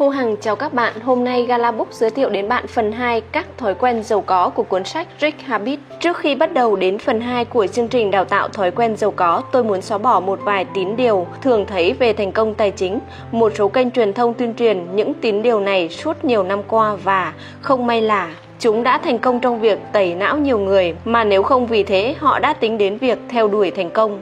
Thu Hằng chào các bạn. Hôm nay Galabook giới thiệu đến bạn phần 2 các thói quen giàu có của cuốn sách Rich Habit. Trước khi bắt đầu đến phần 2 của chương trình đào tạo thói quen giàu có, tôi muốn xóa bỏ một vài tín điều thường thấy về thành công tài chính. Một số kênh truyền thông tuyên truyền những tín điều này suốt nhiều năm qua và không may là chúng đã thành công trong việc tẩy não nhiều người mà nếu không vì thế họ đã tính đến việc theo đuổi thành công.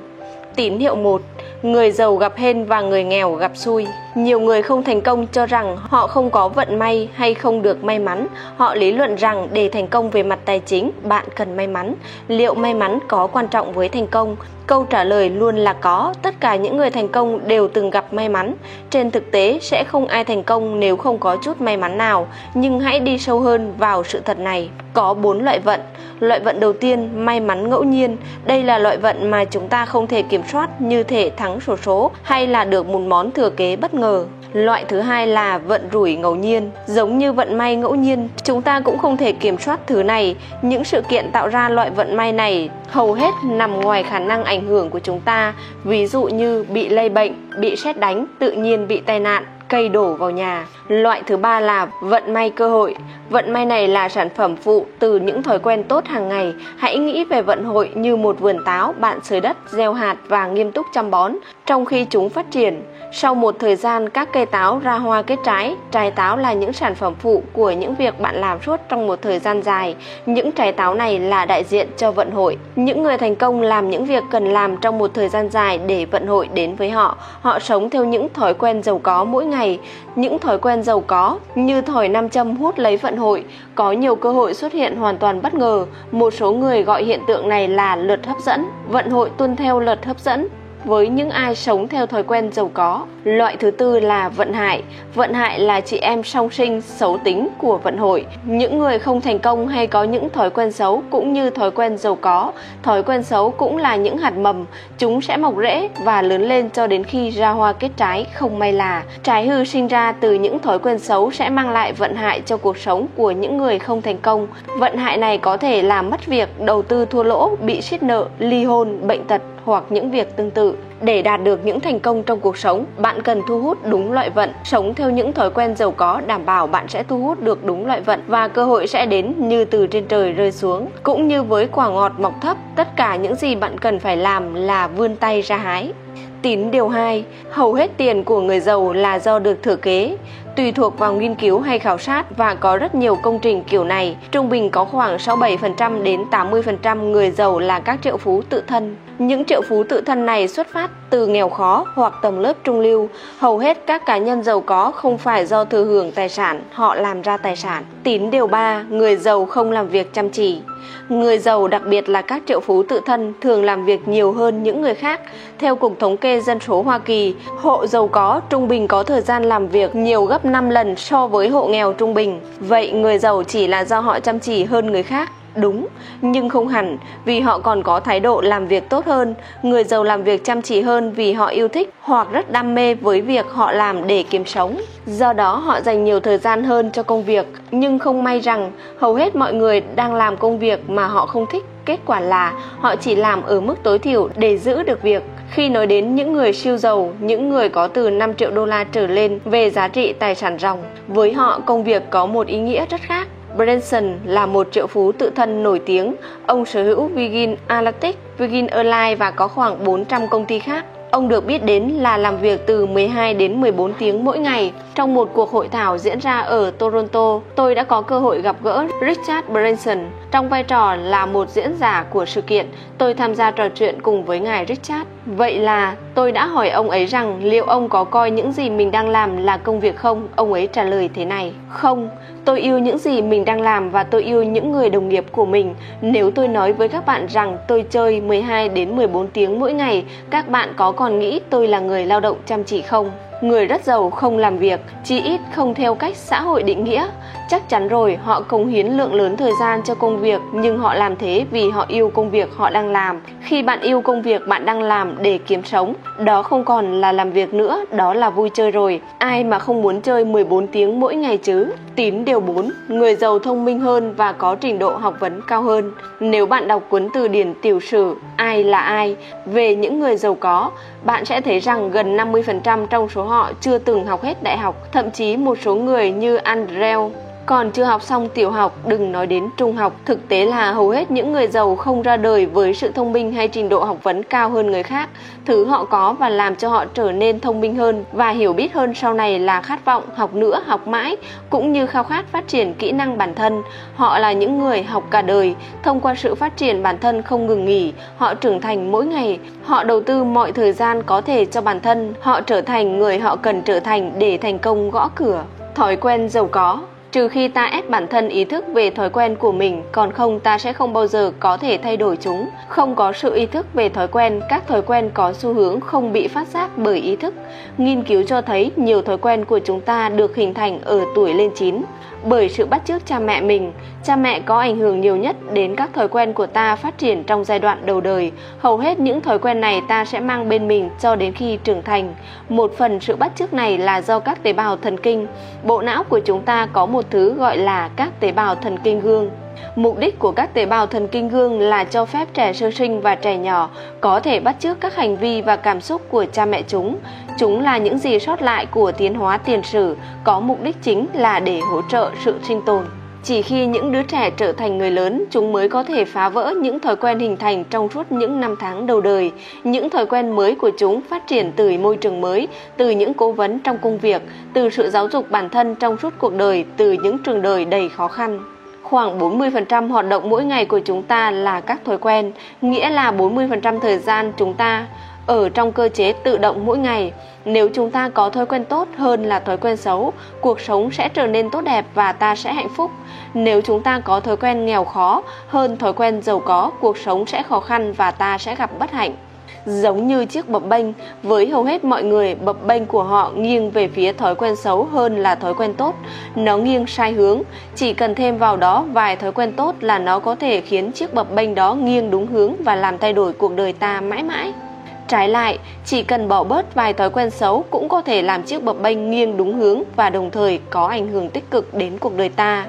Tín hiệu 1 người giàu gặp hên và người nghèo gặp xui. Nhiều người không thành công cho rằng họ không có vận may hay không được may mắn. Họ lý luận rằng để thành công về mặt tài chính, bạn cần may mắn. Liệu may mắn có quan trọng với thành công? Câu trả lời luôn là có, tất cả những người thành công đều từng gặp may mắn. Trên thực tế sẽ không ai thành công nếu không có chút may mắn nào, nhưng hãy đi sâu hơn vào sự thật này. Có bốn loại vận. Loại vận đầu tiên, may mắn ngẫu nhiên. Đây là loại vận mà chúng ta không thể kiểm soát như thể thắng sổ số, số hay là được một món thừa kế bất ngờ. Loại thứ hai là vận rủi ngẫu nhiên, giống như vận may ngẫu nhiên, chúng ta cũng không thể kiểm soát thứ này. Những sự kiện tạo ra loại vận may này hầu hết nằm ngoài khả năng ảnh hưởng của chúng ta, ví dụ như bị lây bệnh, bị sét đánh, tự nhiên bị tai nạn, cây đổ vào nhà. Loại thứ ba là vận may cơ hội. Vận may này là sản phẩm phụ từ những thói quen tốt hàng ngày. Hãy nghĩ về vận hội như một vườn táo, bạn sới đất, gieo hạt và nghiêm túc chăm bón, trong khi chúng phát triển. Sau một thời gian, các cây táo ra hoa kết trái. Trái táo là những sản phẩm phụ của những việc bạn làm suốt trong một thời gian dài. Những trái táo này là đại diện cho vận hội. Những người thành công làm những việc cần làm trong một thời gian dài để vận hội đến với họ. Họ sống theo những thói quen giàu có mỗi ngày, những thói quen giàu có như thỏi nam châm hút lấy vận hội, có nhiều cơ hội xuất hiện hoàn toàn bất ngờ. Một số người gọi hiện tượng này là luật hấp dẫn. Vận hội tuân theo luật hấp dẫn với những ai sống theo thói quen giàu có. Loại thứ tư là vận hại. Vận hại là chị em song sinh xấu tính của vận hội. Những người không thành công hay có những thói quen xấu cũng như thói quen giàu có. Thói quen xấu cũng là những hạt mầm, chúng sẽ mọc rễ và lớn lên cho đến khi ra hoa kết trái, không may là. Trái hư sinh ra từ những thói quen xấu sẽ mang lại vận hại cho cuộc sống của những người không thành công. Vận hại này có thể làm mất việc, đầu tư thua lỗ, bị siết nợ, ly hôn, bệnh tật hoặc những việc tương tự. Để đạt được những thành công trong cuộc sống, bạn cần thu hút đúng loại vận, sống theo những thói quen giàu có đảm bảo bạn sẽ thu hút được đúng loại vận và cơ hội sẽ đến như từ trên trời rơi xuống. Cũng như với quả ngọt mọc thấp, tất cả những gì bạn cần phải làm là vươn tay ra hái. Tín điều 2, hầu hết tiền của người giàu là do được thừa kế, tùy thuộc vào nghiên cứu hay khảo sát và có rất nhiều công trình kiểu này. Trung bình có khoảng 67% đến 80% người giàu là các triệu phú tự thân. Những triệu phú tự thân này xuất phát từ nghèo khó hoặc tầng lớp trung lưu. Hầu hết các cá nhân giàu có không phải do thừa hưởng tài sản, họ làm ra tài sản. Tín điều 3, người giàu không làm việc chăm chỉ. Người giàu đặc biệt là các triệu phú tự thân thường làm việc nhiều hơn những người khác. Theo Cục Thống kê Dân số Hoa Kỳ, hộ giàu có trung bình có thời gian làm việc nhiều gấp 5 lần so với hộ nghèo trung bình. Vậy người giàu chỉ là do họ chăm chỉ hơn người khác đúng nhưng không hẳn vì họ còn có thái độ làm việc tốt hơn người giàu làm việc chăm chỉ hơn vì họ yêu thích hoặc rất đam mê với việc họ làm để kiếm sống. Do đó họ dành nhiều thời gian hơn cho công việc. Nhưng không may rằng hầu hết mọi người đang làm công việc mà họ không thích. Kết quả là họ chỉ làm ở mức tối thiểu để giữ được việc. Khi nói đến những người siêu giàu, những người có từ 5 triệu đô la trở lên về giá trị tài sản ròng, với họ công việc có một ý nghĩa rất khác. Branson là một triệu phú tự thân nổi tiếng. Ông sở hữu Virgin Atlantic, Virgin Airlines và có khoảng 400 công ty khác. Ông được biết đến là làm việc từ 12 đến 14 tiếng mỗi ngày. Trong một cuộc hội thảo diễn ra ở Toronto, tôi đã có cơ hội gặp gỡ Richard Branson. Trong vai trò là một diễn giả của sự kiện, tôi tham gia trò chuyện cùng với ngài Richard. Vậy là tôi đã hỏi ông ấy rằng liệu ông có coi những gì mình đang làm là công việc không? Ông ấy trả lời thế này: "Không, tôi yêu những gì mình đang làm và tôi yêu những người đồng nghiệp của mình. Nếu tôi nói với các bạn rằng tôi chơi 12 đến 14 tiếng mỗi ngày, các bạn có còn nghĩ tôi là người lao động chăm chỉ không?" Người rất giàu không làm việc, chí ít không theo cách xã hội định nghĩa. Chắc chắn rồi, họ cống hiến lượng lớn thời gian cho công việc, nhưng họ làm thế vì họ yêu công việc họ đang làm. Khi bạn yêu công việc bạn đang làm để kiếm sống, đó không còn là làm việc nữa, đó là vui chơi rồi. Ai mà không muốn chơi 14 tiếng mỗi ngày chứ? Tín điều 4, người giàu thông minh hơn và có trình độ học vấn cao hơn. Nếu bạn đọc cuốn từ điển tiểu sử Ai là ai về những người giàu có, bạn sẽ thấy rằng gần 50% trong số họ chưa từng học hết đại học, thậm chí một số người như Andrew còn chưa học xong tiểu học, đừng nói đến trung học. Thực tế là hầu hết những người giàu không ra đời với sự thông minh hay trình độ học vấn cao hơn người khác. Thứ họ có và làm cho họ trở nên thông minh hơn và hiểu biết hơn sau này là khát vọng học nữa, học mãi, cũng như khao khát phát triển kỹ năng bản thân. Họ là những người học cả đời, thông qua sự phát triển bản thân không ngừng nghỉ, họ trưởng thành mỗi ngày, họ đầu tư mọi thời gian có thể cho bản thân, họ trở thành người họ cần trở thành để thành công gõ cửa. Thói quen giàu có Trừ khi ta ép bản thân ý thức về thói quen của mình, còn không ta sẽ không bao giờ có thể thay đổi chúng. Không có sự ý thức về thói quen, các thói quen có xu hướng không bị phát giác bởi ý thức. Nghiên cứu cho thấy nhiều thói quen của chúng ta được hình thành ở tuổi lên chín bởi sự bắt chước cha mẹ mình. Cha mẹ có ảnh hưởng nhiều nhất đến các thói quen của ta phát triển trong giai đoạn đầu đời. Hầu hết những thói quen này ta sẽ mang bên mình cho đến khi trưởng thành. Một phần sự bắt chước này là do các tế bào thần kinh. Bộ não của chúng ta có một thứ gọi là các tế bào thần kinh gương. Mục đích của các tế bào thần kinh gương là cho phép trẻ sơ sinh và trẻ nhỏ có thể bắt chước các hành vi và cảm xúc của cha mẹ chúng. Chúng là những gì sót lại của tiến hóa tiền sử, có mục đích chính là để hỗ trợ sự sinh tồn. Chỉ khi những đứa trẻ trở thành người lớn, chúng mới có thể phá vỡ những thói quen hình thành trong suốt những năm tháng đầu đời. Những thói quen mới của chúng phát triển từ môi trường mới, từ những cố vấn trong công việc, từ sự giáo dục bản thân trong suốt cuộc đời, từ những trường đời đầy khó khăn. Khoảng 40% hoạt động mỗi ngày của chúng ta là các thói quen, nghĩa là 40% thời gian chúng ta ở trong cơ chế tự động mỗi ngày. Nếu chúng ta có thói quen tốt hơn là thói quen xấu, cuộc sống sẽ trở nên tốt đẹp và ta sẽ hạnh phúc. Nếu chúng ta có thói quen nghèo khó hơn thói quen giàu có, cuộc sống sẽ khó khăn và ta sẽ gặp bất hạnh. Giống như chiếc bập bênh, với hầu hết mọi người, bập bênh của họ nghiêng về phía thói quen xấu hơn là thói quen tốt. Nó nghiêng sai hướng, chỉ cần thêm vào đó vài thói quen tốt là nó có thể khiến chiếc bập bênh đó nghiêng đúng hướng và làm thay đổi cuộc đời ta mãi mãi. Trái lại, chỉ cần bỏ bớt vài thói quen xấu cũng có thể làm chiếc bập bênh nghiêng đúng hướng và đồng thời có ảnh hưởng tích cực đến cuộc đời ta.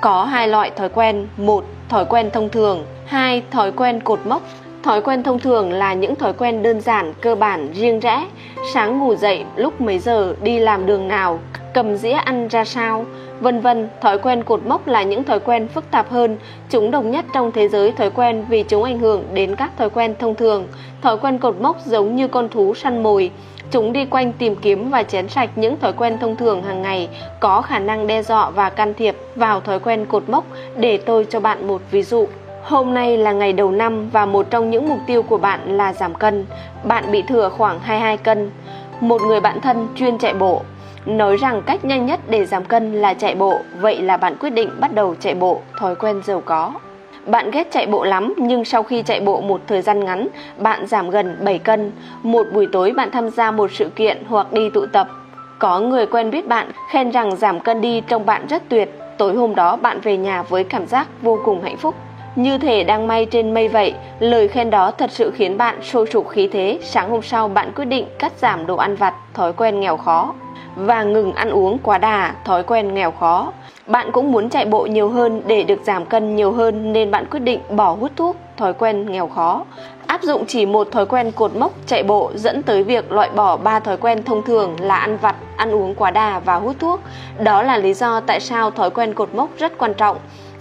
Có hai loại thói quen, một thói quen thông thường, hai thói quen cột mốc. Thói quen thông thường là những thói quen đơn giản, cơ bản, riêng rẽ. Sáng ngủ dậy lúc mấy giờ, đi làm đường nào, cầm dĩa ăn ra sao, vân vân. Thói quen cột mốc là những thói quen phức tạp hơn, chúng đồng nhất trong thế giới thói quen vì chúng ảnh hưởng đến các thói quen thông thường. Thói quen cột mốc giống như con thú săn mồi, chúng đi quanh tìm kiếm và chén sạch những thói quen thông thường hàng ngày có khả năng đe dọa và can thiệp vào thói quen cột mốc. Để tôi cho bạn một ví dụ. Hôm nay là ngày đầu năm và một trong những mục tiêu của bạn là giảm cân. Bạn bị thừa khoảng 22 cân. Một người bạn thân chuyên chạy bộ nói rằng cách nhanh nhất để giảm cân là chạy bộ, vậy là bạn quyết định bắt đầu chạy bộ, thói quen giàu có. Bạn ghét chạy bộ lắm nhưng sau khi chạy bộ một thời gian ngắn, bạn giảm gần 7 cân. Một buổi tối bạn tham gia một sự kiện hoặc đi tụ tập. Có người quen biết bạn khen rằng giảm cân đi trông bạn rất tuyệt. Tối hôm đó bạn về nhà với cảm giác vô cùng hạnh phúc. Như thể đang may trên mây vậy, lời khen đó thật sự khiến bạn sôi sục khí thế. Sáng hôm sau bạn quyết định cắt giảm đồ ăn vặt, thói quen nghèo khó và ngừng ăn uống quá đà, thói quen nghèo khó. Bạn cũng muốn chạy bộ nhiều hơn để được giảm cân nhiều hơn nên bạn quyết định bỏ hút thuốc, thói quen nghèo khó. Áp dụng chỉ một thói quen cột mốc chạy bộ dẫn tới việc loại bỏ ba thói quen thông thường là ăn vặt, ăn uống quá đà và hút thuốc. Đó là lý do tại sao thói quen cột mốc rất quan trọng.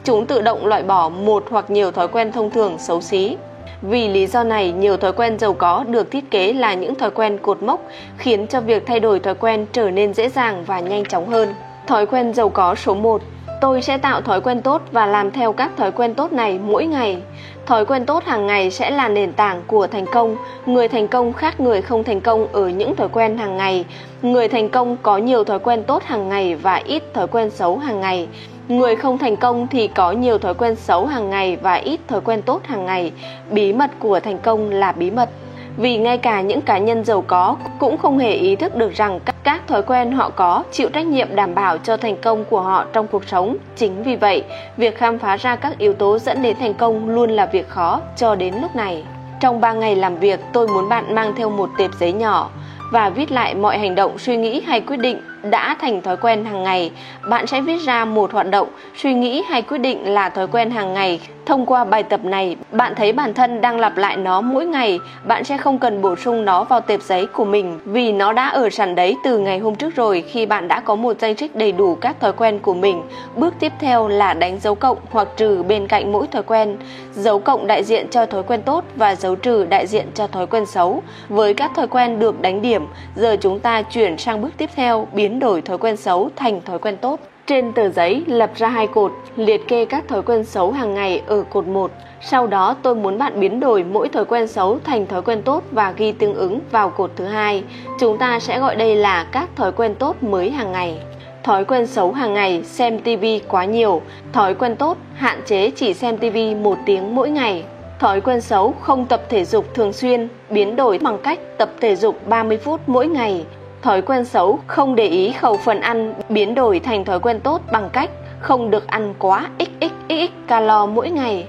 Chúng tự động loại bỏ một hoặc nhiều thói quen thông thường xấu xí. Vì lý do này, nhiều thói quen giàu có được thiết kế là những thói quen cột mốc, khiến cho việc thay đổi thói quen trở nên dễ dàng và nhanh chóng hơn. Thói quen giàu có số 1 Tôi sẽ tạo thói quen tốt và làm theo các thói quen tốt này mỗi ngày. Thói quen tốt hàng ngày sẽ là nền tảng của thành công. Người thành công khác người không thành công ở những thói quen hàng ngày. Người thành công có nhiều thói quen tốt hàng ngày và ít thói quen xấu hàng ngày. Người không thành công thì có nhiều thói quen xấu hàng ngày và ít thói quen tốt hàng ngày. Bí mật của thành công là bí mật. Vì ngay cả những cá nhân giàu có cũng không hề ý thức được rằng các thói quen họ có chịu trách nhiệm đảm bảo cho thành công của họ trong cuộc sống. Chính vì vậy, việc khám phá ra các yếu tố dẫn đến thành công luôn là việc khó cho đến lúc này. Trong 3 ngày làm việc, tôi muốn bạn mang theo một tệp giấy nhỏ và viết lại mọi hành động, suy nghĩ hay quyết định đã thành thói quen hàng ngày. Bạn sẽ viết ra một hoạt động, suy nghĩ hay quyết định là thói quen hàng ngày Thông qua bài tập này, bạn thấy bản thân đang lặp lại nó mỗi ngày, bạn sẽ không cần bổ sung nó vào tệp giấy của mình vì nó đã ở sẵn đấy từ ngày hôm trước rồi khi bạn đã có một danh sách đầy đủ các thói quen của mình. Bước tiếp theo là đánh dấu cộng hoặc trừ bên cạnh mỗi thói quen. Dấu cộng đại diện cho thói quen tốt và dấu trừ đại diện cho thói quen xấu. Với các thói quen được đánh điểm, giờ chúng ta chuyển sang bước tiếp theo, biến đổi thói quen xấu thành thói quen tốt. Trên tờ giấy lập ra hai cột, liệt kê các thói quen xấu hàng ngày ở cột 1. Sau đó tôi muốn bạn biến đổi mỗi thói quen xấu thành thói quen tốt và ghi tương ứng vào cột thứ hai. Chúng ta sẽ gọi đây là các thói quen tốt mới hàng ngày. Thói quen xấu hàng ngày xem TV quá nhiều. Thói quen tốt hạn chế chỉ xem TV một tiếng mỗi ngày. Thói quen xấu không tập thể dục thường xuyên, biến đổi bằng cách tập thể dục 30 phút mỗi ngày. Thói quen xấu không để ý khẩu phần ăn biến đổi thành thói quen tốt bằng cách không được ăn quá xxx calo mỗi ngày.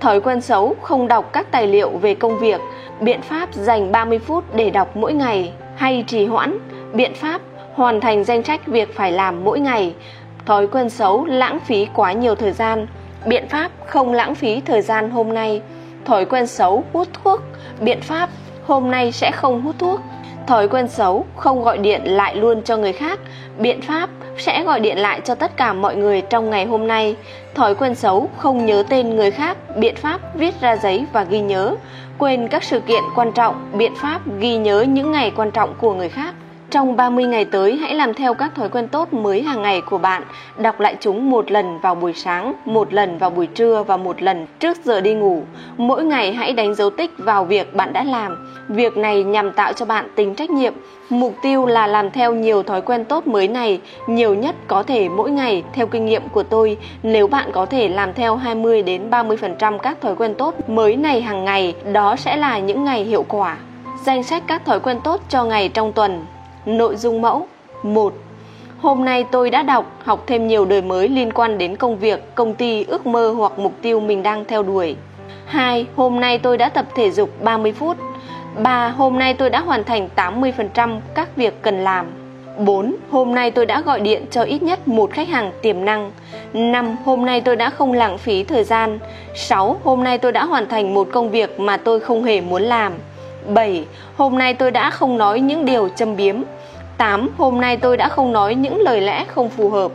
Thói quen xấu không đọc các tài liệu về công việc, biện pháp dành 30 phút để đọc mỗi ngày hay trì hoãn, biện pháp hoàn thành danh sách việc phải làm mỗi ngày. Thói quen xấu lãng phí quá nhiều thời gian, biện pháp không lãng phí thời gian hôm nay. Thói quen xấu hút thuốc, biện pháp hôm nay sẽ không hút thuốc. Thói quen xấu không gọi điện lại luôn cho người khác, biện pháp sẽ gọi điện lại cho tất cả mọi người trong ngày hôm nay. Thói quen xấu không nhớ tên người khác, biện pháp viết ra giấy và ghi nhớ. Quên các sự kiện quan trọng, biện pháp ghi nhớ những ngày quan trọng của người khác. Trong 30 ngày tới, hãy làm theo các thói quen tốt mới hàng ngày của bạn. Đọc lại chúng một lần vào buổi sáng, một lần vào buổi trưa và một lần trước giờ đi ngủ. Mỗi ngày hãy đánh dấu tích vào việc bạn đã làm. Việc này nhằm tạo cho bạn tính trách nhiệm. Mục tiêu là làm theo nhiều thói quen tốt mới này, nhiều nhất có thể mỗi ngày. Theo kinh nghiệm của tôi, nếu bạn có thể làm theo 20 đến 30% các thói quen tốt mới này hàng ngày, đó sẽ là những ngày hiệu quả. Danh sách các thói quen tốt cho ngày trong tuần Nội dung mẫu 1. Hôm nay tôi đã đọc, học thêm nhiều đời mới liên quan đến công việc, công ty, ước mơ hoặc mục tiêu mình đang theo đuổi. 2. Hôm nay tôi đã tập thể dục 30 phút. 3. Hôm nay tôi đã hoàn thành 80% các việc cần làm. 4. Hôm nay tôi đã gọi điện cho ít nhất một khách hàng tiềm năng. 5. Hôm nay tôi đã không lãng phí thời gian. 6. Hôm nay tôi đã hoàn thành một công việc mà tôi không hề muốn làm. 7. Hôm nay tôi đã không nói những điều châm biếm. 8. Hôm nay tôi đã không nói những lời lẽ không phù hợp.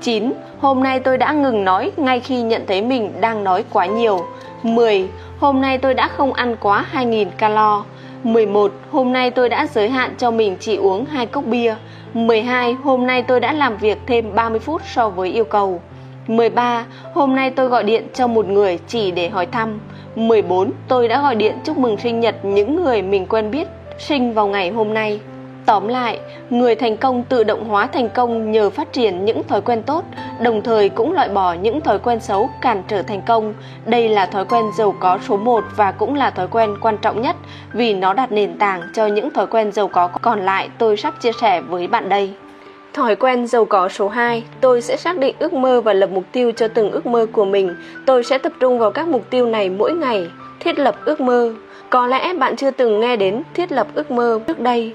9. Hôm nay tôi đã ngừng nói ngay khi nhận thấy mình đang nói quá nhiều. 10. Hôm nay tôi đã không ăn quá 2.000 calo. 11. Hôm nay tôi đã giới hạn cho mình chỉ uống 2 cốc bia. 12. Hôm nay tôi đã làm việc thêm 30 phút so với yêu cầu. 13. Hôm nay tôi gọi điện cho một người chỉ để hỏi thăm. 14. Tôi đã gọi điện chúc mừng sinh nhật những người mình quen biết sinh vào ngày hôm nay. Tóm lại, người thành công tự động hóa thành công nhờ phát triển những thói quen tốt, đồng thời cũng loại bỏ những thói quen xấu cản trở thành công. Đây là thói quen giàu có số 1 và cũng là thói quen quan trọng nhất vì nó đặt nền tảng cho những thói quen giàu có còn lại tôi sắp chia sẻ với bạn đây. Thói quen giàu có số 2, tôi sẽ xác định ước mơ và lập mục tiêu cho từng ước mơ của mình. Tôi sẽ tập trung vào các mục tiêu này mỗi ngày. Thiết lập ước mơ. Có lẽ bạn chưa từng nghe đến thiết lập ước mơ trước đây.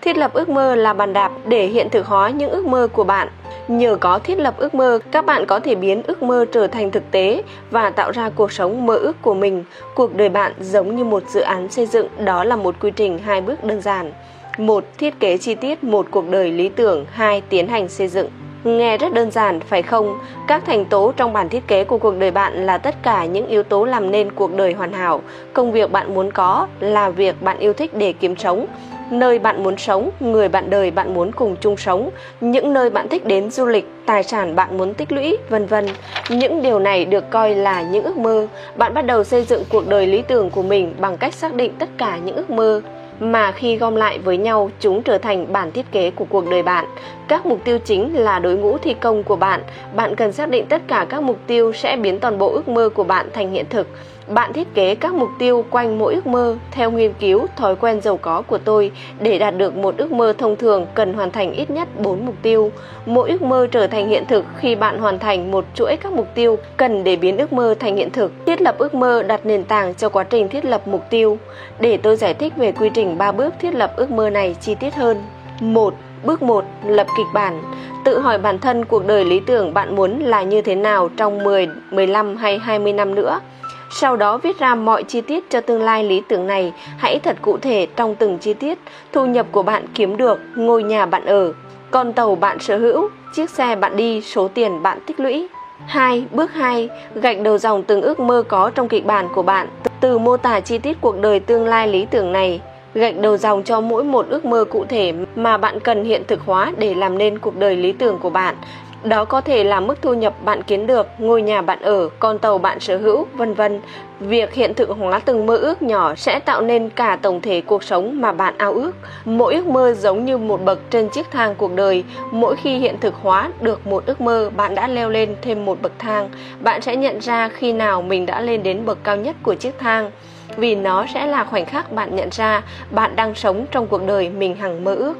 Thiết lập ước mơ là bàn đạp để hiện thực hóa những ước mơ của bạn. Nhờ có thiết lập ước mơ, các bạn có thể biến ước mơ trở thành thực tế và tạo ra cuộc sống mơ ước của mình. Cuộc đời bạn giống như một dự án xây dựng, đó là một quy trình hai bước đơn giản một Thiết kế chi tiết một cuộc đời lý tưởng, hai Tiến hành xây dựng. Nghe rất đơn giản phải không? Các thành tố trong bản thiết kế của cuộc đời bạn là tất cả những yếu tố làm nên cuộc đời hoàn hảo. Công việc bạn muốn có là việc bạn yêu thích để kiếm sống nơi bạn muốn sống, người bạn đời bạn muốn cùng chung sống, những nơi bạn thích đến du lịch, tài sản bạn muốn tích lũy, vân vân. Những điều này được coi là những ước mơ. Bạn bắt đầu xây dựng cuộc đời lý tưởng của mình bằng cách xác định tất cả những ước mơ mà khi gom lại với nhau, chúng trở thành bản thiết kế của cuộc đời bạn. Các mục tiêu chính là đối ngũ thi công của bạn. Bạn cần xác định tất cả các mục tiêu sẽ biến toàn bộ ước mơ của bạn thành hiện thực. Bạn thiết kế các mục tiêu quanh mỗi ước mơ theo nghiên cứu thói quen giàu có của tôi để đạt được một ước mơ thông thường cần hoàn thành ít nhất 4 mục tiêu. Mỗi ước mơ trở thành hiện thực khi bạn hoàn thành một chuỗi các mục tiêu cần để biến ước mơ thành hiện thực. Thiết lập ước mơ đặt nền tảng cho quá trình thiết lập mục tiêu. Để tôi giải thích về quy trình 3 bước thiết lập ước mơ này chi tiết hơn. 1. Bước 1. Lập kịch bản Tự hỏi bản thân cuộc đời lý tưởng bạn muốn là như thế nào trong 10, 15 hay 20 năm nữa. Sau đó viết ra mọi chi tiết cho tương lai lý tưởng này, hãy thật cụ thể trong từng chi tiết, thu nhập của bạn kiếm được, ngôi nhà bạn ở, con tàu bạn sở hữu, chiếc xe bạn đi, số tiền bạn tích lũy. 2. Bước 2. Gạch đầu dòng từng ước mơ có trong kịch bản của bạn, từ mô tả chi tiết cuộc đời tương lai lý tưởng này gạch đầu dòng cho mỗi một ước mơ cụ thể mà bạn cần hiện thực hóa để làm nên cuộc đời lý tưởng của bạn. Đó có thể là mức thu nhập bạn kiếm được, ngôi nhà bạn ở, con tàu bạn sở hữu, vân vân. Việc hiện thực hóa từng mơ ước nhỏ sẽ tạo nên cả tổng thể cuộc sống mà bạn ao ước. Mỗi ước mơ giống như một bậc trên chiếc thang cuộc đời. Mỗi khi hiện thực hóa được một ước mơ, bạn đã leo lên thêm một bậc thang. Bạn sẽ nhận ra khi nào mình đã lên đến bậc cao nhất của chiếc thang vì nó sẽ là khoảnh khắc bạn nhận ra bạn đang sống trong cuộc đời mình hằng mơ ước.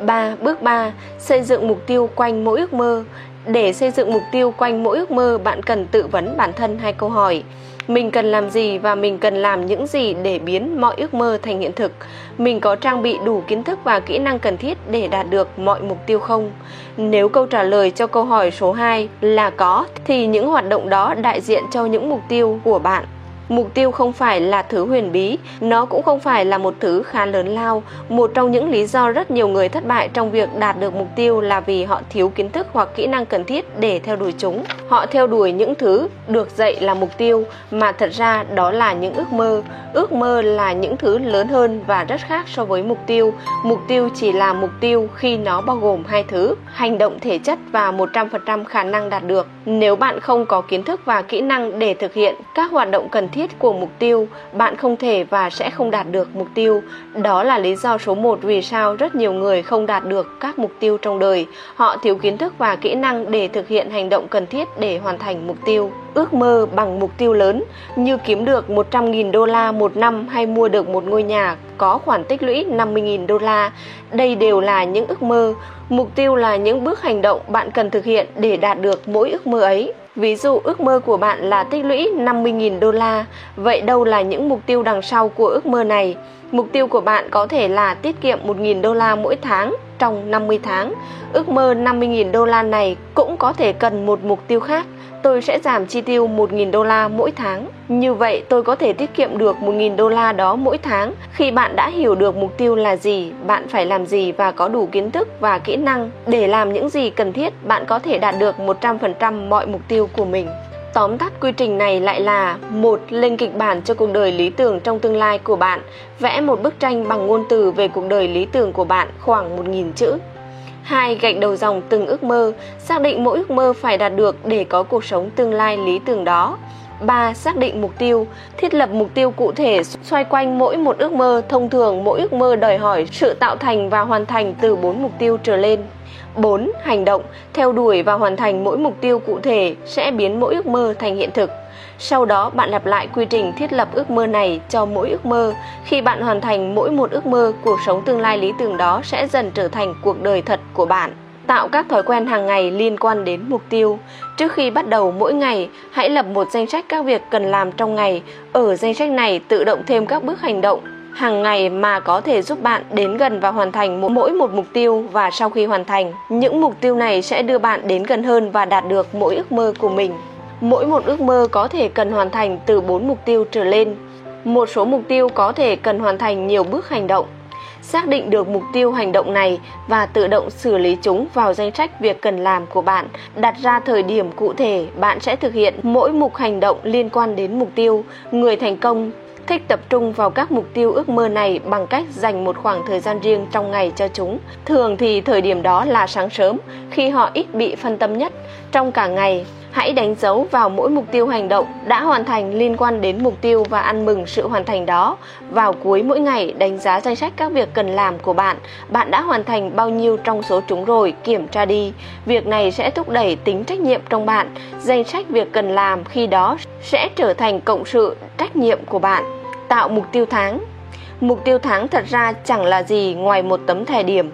3. Bước 3. Xây dựng mục tiêu quanh mỗi ước mơ. Để xây dựng mục tiêu quanh mỗi ước mơ, bạn cần tự vấn bản thân hai câu hỏi. Mình cần làm gì và mình cần làm những gì để biến mọi ước mơ thành hiện thực? Mình có trang bị đủ kiến thức và kỹ năng cần thiết để đạt được mọi mục tiêu không? Nếu câu trả lời cho câu hỏi số 2 là có thì những hoạt động đó đại diện cho những mục tiêu của bạn Mục tiêu không phải là thứ huyền bí, nó cũng không phải là một thứ khá lớn lao. Một trong những lý do rất nhiều người thất bại trong việc đạt được mục tiêu là vì họ thiếu kiến thức hoặc kỹ năng cần thiết để theo đuổi chúng. Họ theo đuổi những thứ được dạy là mục tiêu mà thật ra đó là những ước mơ. Ước mơ là những thứ lớn hơn và rất khác so với mục tiêu. Mục tiêu chỉ là mục tiêu khi nó bao gồm hai thứ, hành động thể chất và 100% khả năng đạt được. Nếu bạn không có kiến thức và kỹ năng để thực hiện các hoạt động cần thiết thiết của mục tiêu, bạn không thể và sẽ không đạt được mục tiêu. Đó là lý do số một vì sao rất nhiều người không đạt được các mục tiêu trong đời. Họ thiếu kiến thức và kỹ năng để thực hiện hành động cần thiết để hoàn thành mục tiêu. Ước mơ bằng mục tiêu lớn như kiếm được 100.000 đô la một năm hay mua được một ngôi nhà có khoản tích lũy 50.000 đô la. Đây đều là những ước mơ. Mục tiêu là những bước hành động bạn cần thực hiện để đạt được mỗi ước mơ ấy. Ví dụ ước mơ của bạn là tích lũy 50.000 đô la, vậy đâu là những mục tiêu đằng sau của ước mơ này? Mục tiêu của bạn có thể là tiết kiệm 1.000 đô la mỗi tháng trong 50 tháng. Ước mơ 50.000 đô la này cũng có thể cần một mục tiêu khác tôi sẽ giảm chi tiêu 1.000 đô la mỗi tháng. Như vậy tôi có thể tiết kiệm được 1.000 đô la đó mỗi tháng. Khi bạn đã hiểu được mục tiêu là gì, bạn phải làm gì và có đủ kiến thức và kỹ năng để làm những gì cần thiết, bạn có thể đạt được 100% mọi mục tiêu của mình. Tóm tắt quy trình này lại là một Lên kịch bản cho cuộc đời lý tưởng trong tương lai của bạn Vẽ một bức tranh bằng ngôn từ về cuộc đời lý tưởng của bạn khoảng 1.000 chữ 2. Gạch đầu dòng từng ước mơ, xác định mỗi ước mơ phải đạt được để có cuộc sống tương lai lý tưởng đó. 3. Xác định mục tiêu, thiết lập mục tiêu cụ thể xoay quanh mỗi một ước mơ, thông thường mỗi ước mơ đòi hỏi sự tạo thành và hoàn thành từ 4 mục tiêu trở lên. 4. Hành động, theo đuổi và hoàn thành mỗi mục tiêu cụ thể sẽ biến mỗi ước mơ thành hiện thực. Sau đó bạn lặp lại quy trình thiết lập ước mơ này cho mỗi ước mơ. Khi bạn hoàn thành mỗi một ước mơ, cuộc sống tương lai lý tưởng đó sẽ dần trở thành cuộc đời thật của bạn. Tạo các thói quen hàng ngày liên quan đến mục tiêu. Trước khi bắt đầu mỗi ngày, hãy lập một danh sách các việc cần làm trong ngày. Ở danh sách này tự động thêm các bước hành động hàng ngày mà có thể giúp bạn đến gần và hoàn thành mỗi một mục tiêu và sau khi hoàn thành, những mục tiêu này sẽ đưa bạn đến gần hơn và đạt được mỗi ước mơ của mình. Mỗi một ước mơ có thể cần hoàn thành từ 4 mục tiêu trở lên. Một số mục tiêu có thể cần hoàn thành nhiều bước hành động. Xác định được mục tiêu hành động này và tự động xử lý chúng vào danh sách việc cần làm của bạn. Đặt ra thời điểm cụ thể, bạn sẽ thực hiện mỗi mục hành động liên quan đến mục tiêu. Người thành công thích tập trung vào các mục tiêu ước mơ này bằng cách dành một khoảng thời gian riêng trong ngày cho chúng. Thường thì thời điểm đó là sáng sớm, khi họ ít bị phân tâm nhất. Trong cả ngày, hãy đánh dấu vào mỗi mục tiêu hành động đã hoàn thành liên quan đến mục tiêu và ăn mừng sự hoàn thành đó. Vào cuối mỗi ngày, đánh giá danh sách các việc cần làm của bạn. Bạn đã hoàn thành bao nhiêu trong số chúng rồi, kiểm tra đi. Việc này sẽ thúc đẩy tính trách nhiệm trong bạn. Danh sách việc cần làm khi đó sẽ trở thành cộng sự trách nhiệm của bạn. Tạo mục tiêu tháng Mục tiêu tháng thật ra chẳng là gì ngoài một tấm thẻ điểm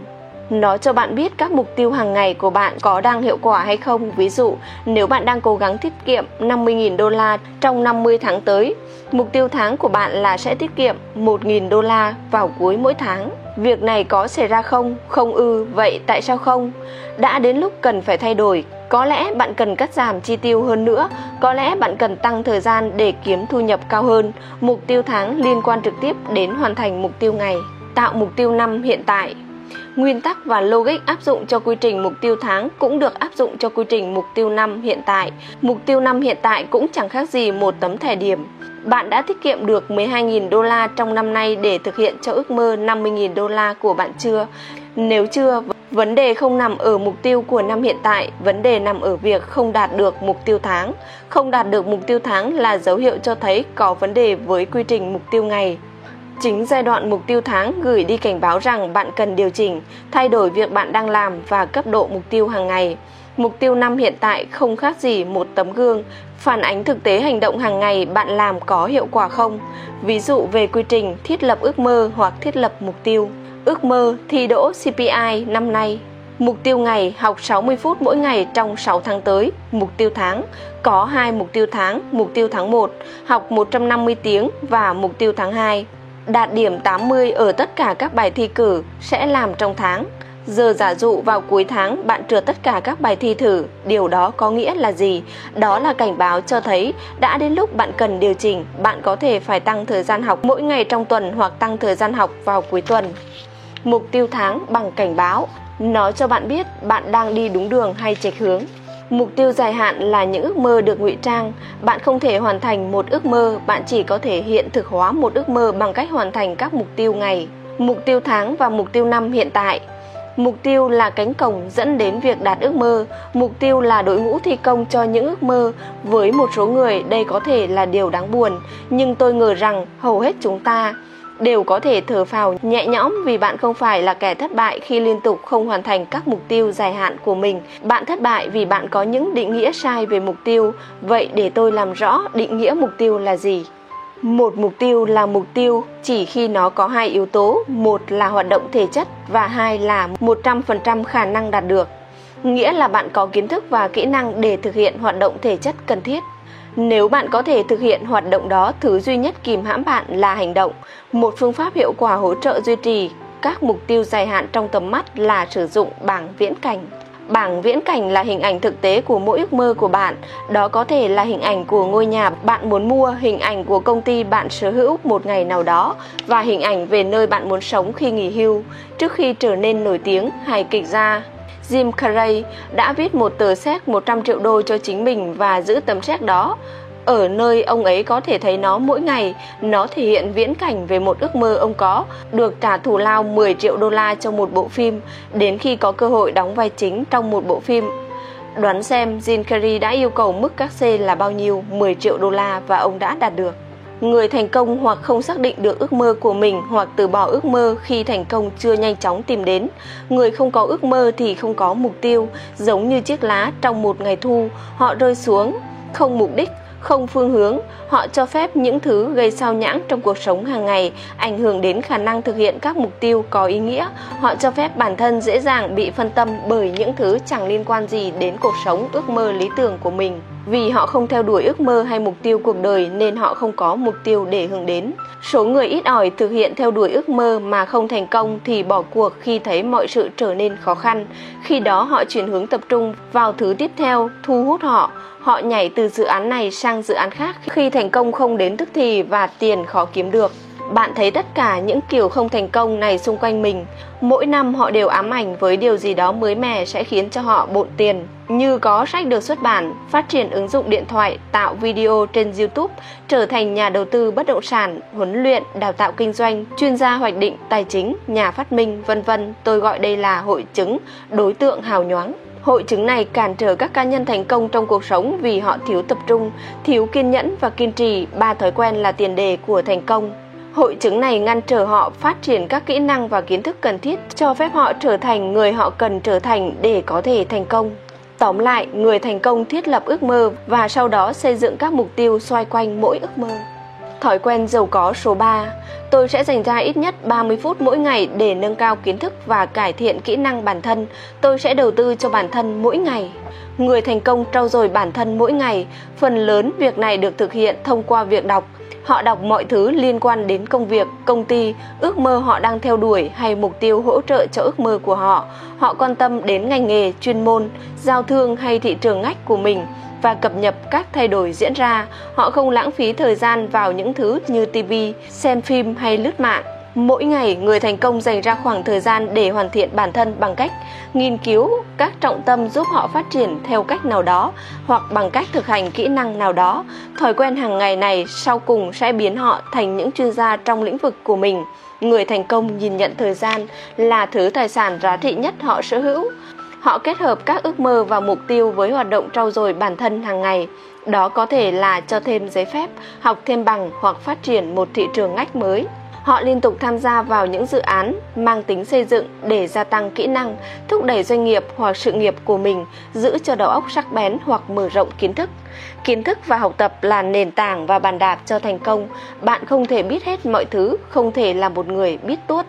nó cho bạn biết các mục tiêu hàng ngày của bạn có đang hiệu quả hay không. Ví dụ, nếu bạn đang cố gắng tiết kiệm 50.000 đô la trong 50 tháng tới, mục tiêu tháng của bạn là sẽ tiết kiệm 1.000 đô la vào cuối mỗi tháng. Việc này có xảy ra không? Không ư, vậy tại sao không? Đã đến lúc cần phải thay đổi, có lẽ bạn cần cắt giảm chi tiêu hơn nữa, có lẽ bạn cần tăng thời gian để kiếm thu nhập cao hơn. Mục tiêu tháng liên quan trực tiếp đến hoàn thành mục tiêu ngày. Tạo mục tiêu năm hiện tại. Nguyên tắc và logic áp dụng cho quy trình mục tiêu tháng cũng được áp dụng cho quy trình mục tiêu năm hiện tại. Mục tiêu năm hiện tại cũng chẳng khác gì một tấm thẻ điểm. Bạn đã tiết kiệm được 12.000 đô la trong năm nay để thực hiện cho ước mơ 50.000 đô la của bạn chưa? Nếu chưa, vấn đề không nằm ở mục tiêu của năm hiện tại, vấn đề nằm ở việc không đạt được mục tiêu tháng. Không đạt được mục tiêu tháng là dấu hiệu cho thấy có vấn đề với quy trình mục tiêu ngày. Chính giai đoạn mục tiêu tháng gửi đi cảnh báo rằng bạn cần điều chỉnh, thay đổi việc bạn đang làm và cấp độ mục tiêu hàng ngày. Mục tiêu năm hiện tại không khác gì một tấm gương, phản ánh thực tế hành động hàng ngày bạn làm có hiệu quả không. Ví dụ về quy trình thiết lập ước mơ hoặc thiết lập mục tiêu. Ước mơ thi đỗ CPI năm nay. Mục tiêu ngày học 60 phút mỗi ngày trong 6 tháng tới. Mục tiêu tháng có hai mục tiêu tháng, mục tiêu tháng 1 học 150 tiếng và mục tiêu tháng 2 đạt điểm 80 ở tất cả các bài thi cử sẽ làm trong tháng. Giờ giả dụ vào cuối tháng bạn trượt tất cả các bài thi thử, điều đó có nghĩa là gì? Đó là cảnh báo cho thấy đã đến lúc bạn cần điều chỉnh, bạn có thể phải tăng thời gian học mỗi ngày trong tuần hoặc tăng thời gian học vào cuối tuần. Mục tiêu tháng bằng cảnh báo, nó cho bạn biết bạn đang đi đúng đường hay chệch hướng. Mục tiêu dài hạn là những ước mơ được ngụy trang. Bạn không thể hoàn thành một ước mơ, bạn chỉ có thể hiện thực hóa một ước mơ bằng cách hoàn thành các mục tiêu ngày, mục tiêu tháng và mục tiêu năm hiện tại. Mục tiêu là cánh cổng dẫn đến việc đạt ước mơ, mục tiêu là đội ngũ thi công cho những ước mơ. Với một số người đây có thể là điều đáng buồn, nhưng tôi ngờ rằng hầu hết chúng ta đều có thể thở phào nhẹ nhõm vì bạn không phải là kẻ thất bại khi liên tục không hoàn thành các mục tiêu dài hạn của mình. Bạn thất bại vì bạn có những định nghĩa sai về mục tiêu. Vậy để tôi làm rõ định nghĩa mục tiêu là gì. Một mục tiêu là mục tiêu chỉ khi nó có hai yếu tố, một là hoạt động thể chất và hai là 100% khả năng đạt được. Nghĩa là bạn có kiến thức và kỹ năng để thực hiện hoạt động thể chất cần thiết. Nếu bạn có thể thực hiện hoạt động đó, thứ duy nhất kìm hãm bạn là hành động. Một phương pháp hiệu quả hỗ trợ duy trì các mục tiêu dài hạn trong tầm mắt là sử dụng bảng viễn cảnh. Bảng viễn cảnh là hình ảnh thực tế của mỗi ước mơ của bạn. Đó có thể là hình ảnh của ngôi nhà bạn muốn mua, hình ảnh của công ty bạn sở hữu một ngày nào đó và hình ảnh về nơi bạn muốn sống khi nghỉ hưu, trước khi trở nên nổi tiếng hay kịch ra. Jim Carrey đã viết một tờ séc 100 triệu đô cho chính mình và giữ tấm séc đó. Ở nơi ông ấy có thể thấy nó mỗi ngày, nó thể hiện viễn cảnh về một ước mơ ông có, được trả thù lao 10 triệu đô la cho một bộ phim, đến khi có cơ hội đóng vai chính trong một bộ phim. Đoán xem Jim Carrey đã yêu cầu mức các C là bao nhiêu, 10 triệu đô la và ông đã đạt được. Người thành công hoặc không xác định được ước mơ của mình hoặc từ bỏ ước mơ khi thành công chưa nhanh chóng tìm đến. Người không có ước mơ thì không có mục tiêu, giống như chiếc lá trong một ngày thu, họ rơi xuống, không mục đích, không phương hướng, họ cho phép những thứ gây sao nhãng trong cuộc sống hàng ngày ảnh hưởng đến khả năng thực hiện các mục tiêu có ý nghĩa. Họ cho phép bản thân dễ dàng bị phân tâm bởi những thứ chẳng liên quan gì đến cuộc sống ước mơ lý tưởng của mình. Vì họ không theo đuổi ước mơ hay mục tiêu cuộc đời nên họ không có mục tiêu để hướng đến. Số người ít ỏi thực hiện theo đuổi ước mơ mà không thành công thì bỏ cuộc khi thấy mọi sự trở nên khó khăn. Khi đó họ chuyển hướng tập trung vào thứ tiếp theo, thu hút họ. Họ nhảy từ dự án này sang dự án khác khi thành công không đến tức thì và tiền khó kiếm được. Bạn thấy tất cả những kiểu không thành công này xung quanh mình. Mỗi năm họ đều ám ảnh với điều gì đó mới mẻ sẽ khiến cho họ bộn tiền. Như có sách được xuất bản, phát triển ứng dụng điện thoại, tạo video trên YouTube, trở thành nhà đầu tư bất động sản, huấn luyện, đào tạo kinh doanh, chuyên gia hoạch định tài chính, nhà phát minh, vân vân. Tôi gọi đây là hội chứng đối tượng hào nhoáng. Hội chứng này cản trở các cá nhân thành công trong cuộc sống vì họ thiếu tập trung, thiếu kiên nhẫn và kiên trì, ba thói quen là tiền đề của thành công. Hội chứng này ngăn trở họ phát triển các kỹ năng và kiến thức cần thiết, cho phép họ trở thành người họ cần trở thành để có thể thành công. Tóm lại, người thành công thiết lập ước mơ và sau đó xây dựng các mục tiêu xoay quanh mỗi ước mơ. Thói quen giàu có số 3 Tôi sẽ dành ra ít nhất 30 phút mỗi ngày để nâng cao kiến thức và cải thiện kỹ năng bản thân. Tôi sẽ đầu tư cho bản thân mỗi ngày. Người thành công trau dồi bản thân mỗi ngày, phần lớn việc này được thực hiện thông qua việc đọc. Họ đọc mọi thứ liên quan đến công việc, công ty, ước mơ họ đang theo đuổi hay mục tiêu hỗ trợ cho ước mơ của họ. Họ quan tâm đến ngành nghề, chuyên môn, giao thương hay thị trường ngách của mình và cập nhật các thay đổi diễn ra. Họ không lãng phí thời gian vào những thứ như TV, xem phim hay lướt mạng. Mỗi ngày, người thành công dành ra khoảng thời gian để hoàn thiện bản thân bằng cách nghiên cứu các trọng tâm giúp họ phát triển theo cách nào đó hoặc bằng cách thực hành kỹ năng nào đó. Thói quen hàng ngày này sau cùng sẽ biến họ thành những chuyên gia trong lĩnh vực của mình. Người thành công nhìn nhận thời gian là thứ tài sản giá trị nhất họ sở hữu. Họ kết hợp các ước mơ và mục tiêu với hoạt động trau dồi bản thân hàng ngày. Đó có thể là cho thêm giấy phép, học thêm bằng hoặc phát triển một thị trường ngách mới. Họ liên tục tham gia vào những dự án mang tính xây dựng để gia tăng kỹ năng, thúc đẩy doanh nghiệp hoặc sự nghiệp của mình, giữ cho đầu óc sắc bén hoặc mở rộng kiến thức. Kiến thức và học tập là nền tảng và bàn đạp cho thành công. Bạn không thể biết hết mọi thứ, không thể là một người biết tuốt.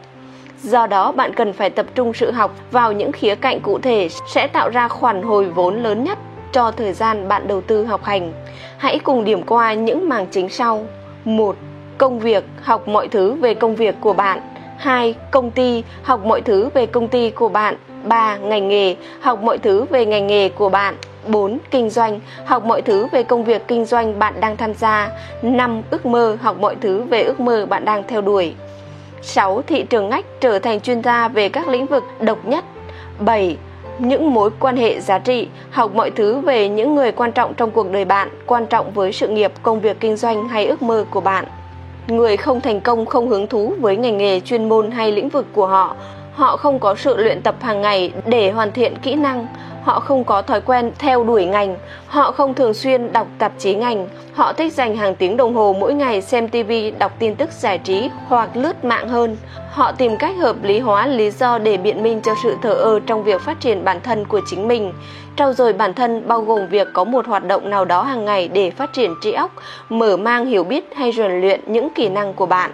Do đó, bạn cần phải tập trung sự học vào những khía cạnh cụ thể sẽ tạo ra khoản hồi vốn lớn nhất cho thời gian bạn đầu tư học hành. Hãy cùng điểm qua những mảng chính sau. 1 công việc, học mọi thứ về công việc của bạn. 2. Công ty, học mọi thứ về công ty của bạn. 3. Ngành nghề, học mọi thứ về ngành nghề của bạn. 4. Kinh doanh, học mọi thứ về công việc kinh doanh bạn đang tham gia. 5. Ước mơ, học mọi thứ về ước mơ bạn đang theo đuổi. 6. Thị trường ngách, trở thành chuyên gia về các lĩnh vực độc nhất. 7. Những mối quan hệ giá trị, học mọi thứ về những người quan trọng trong cuộc đời bạn, quan trọng với sự nghiệp, công việc kinh doanh hay ước mơ của bạn. Người không thành công không hứng thú với ngành nghề chuyên môn hay lĩnh vực của họ. Họ không có sự luyện tập hàng ngày để hoàn thiện kỹ năng. Họ không có thói quen theo đuổi ngành. Họ không thường xuyên đọc tạp chí ngành. Họ thích dành hàng tiếng đồng hồ mỗi ngày xem TV, đọc tin tức giải trí hoặc lướt mạng hơn. Họ tìm cách hợp lý hóa lý do để biện minh cho sự thờ ơ trong việc phát triển bản thân của chính mình. Trau dồi bản thân bao gồm việc có một hoạt động nào đó hàng ngày để phát triển trí óc, mở mang hiểu biết hay rèn luyện những kỹ năng của bạn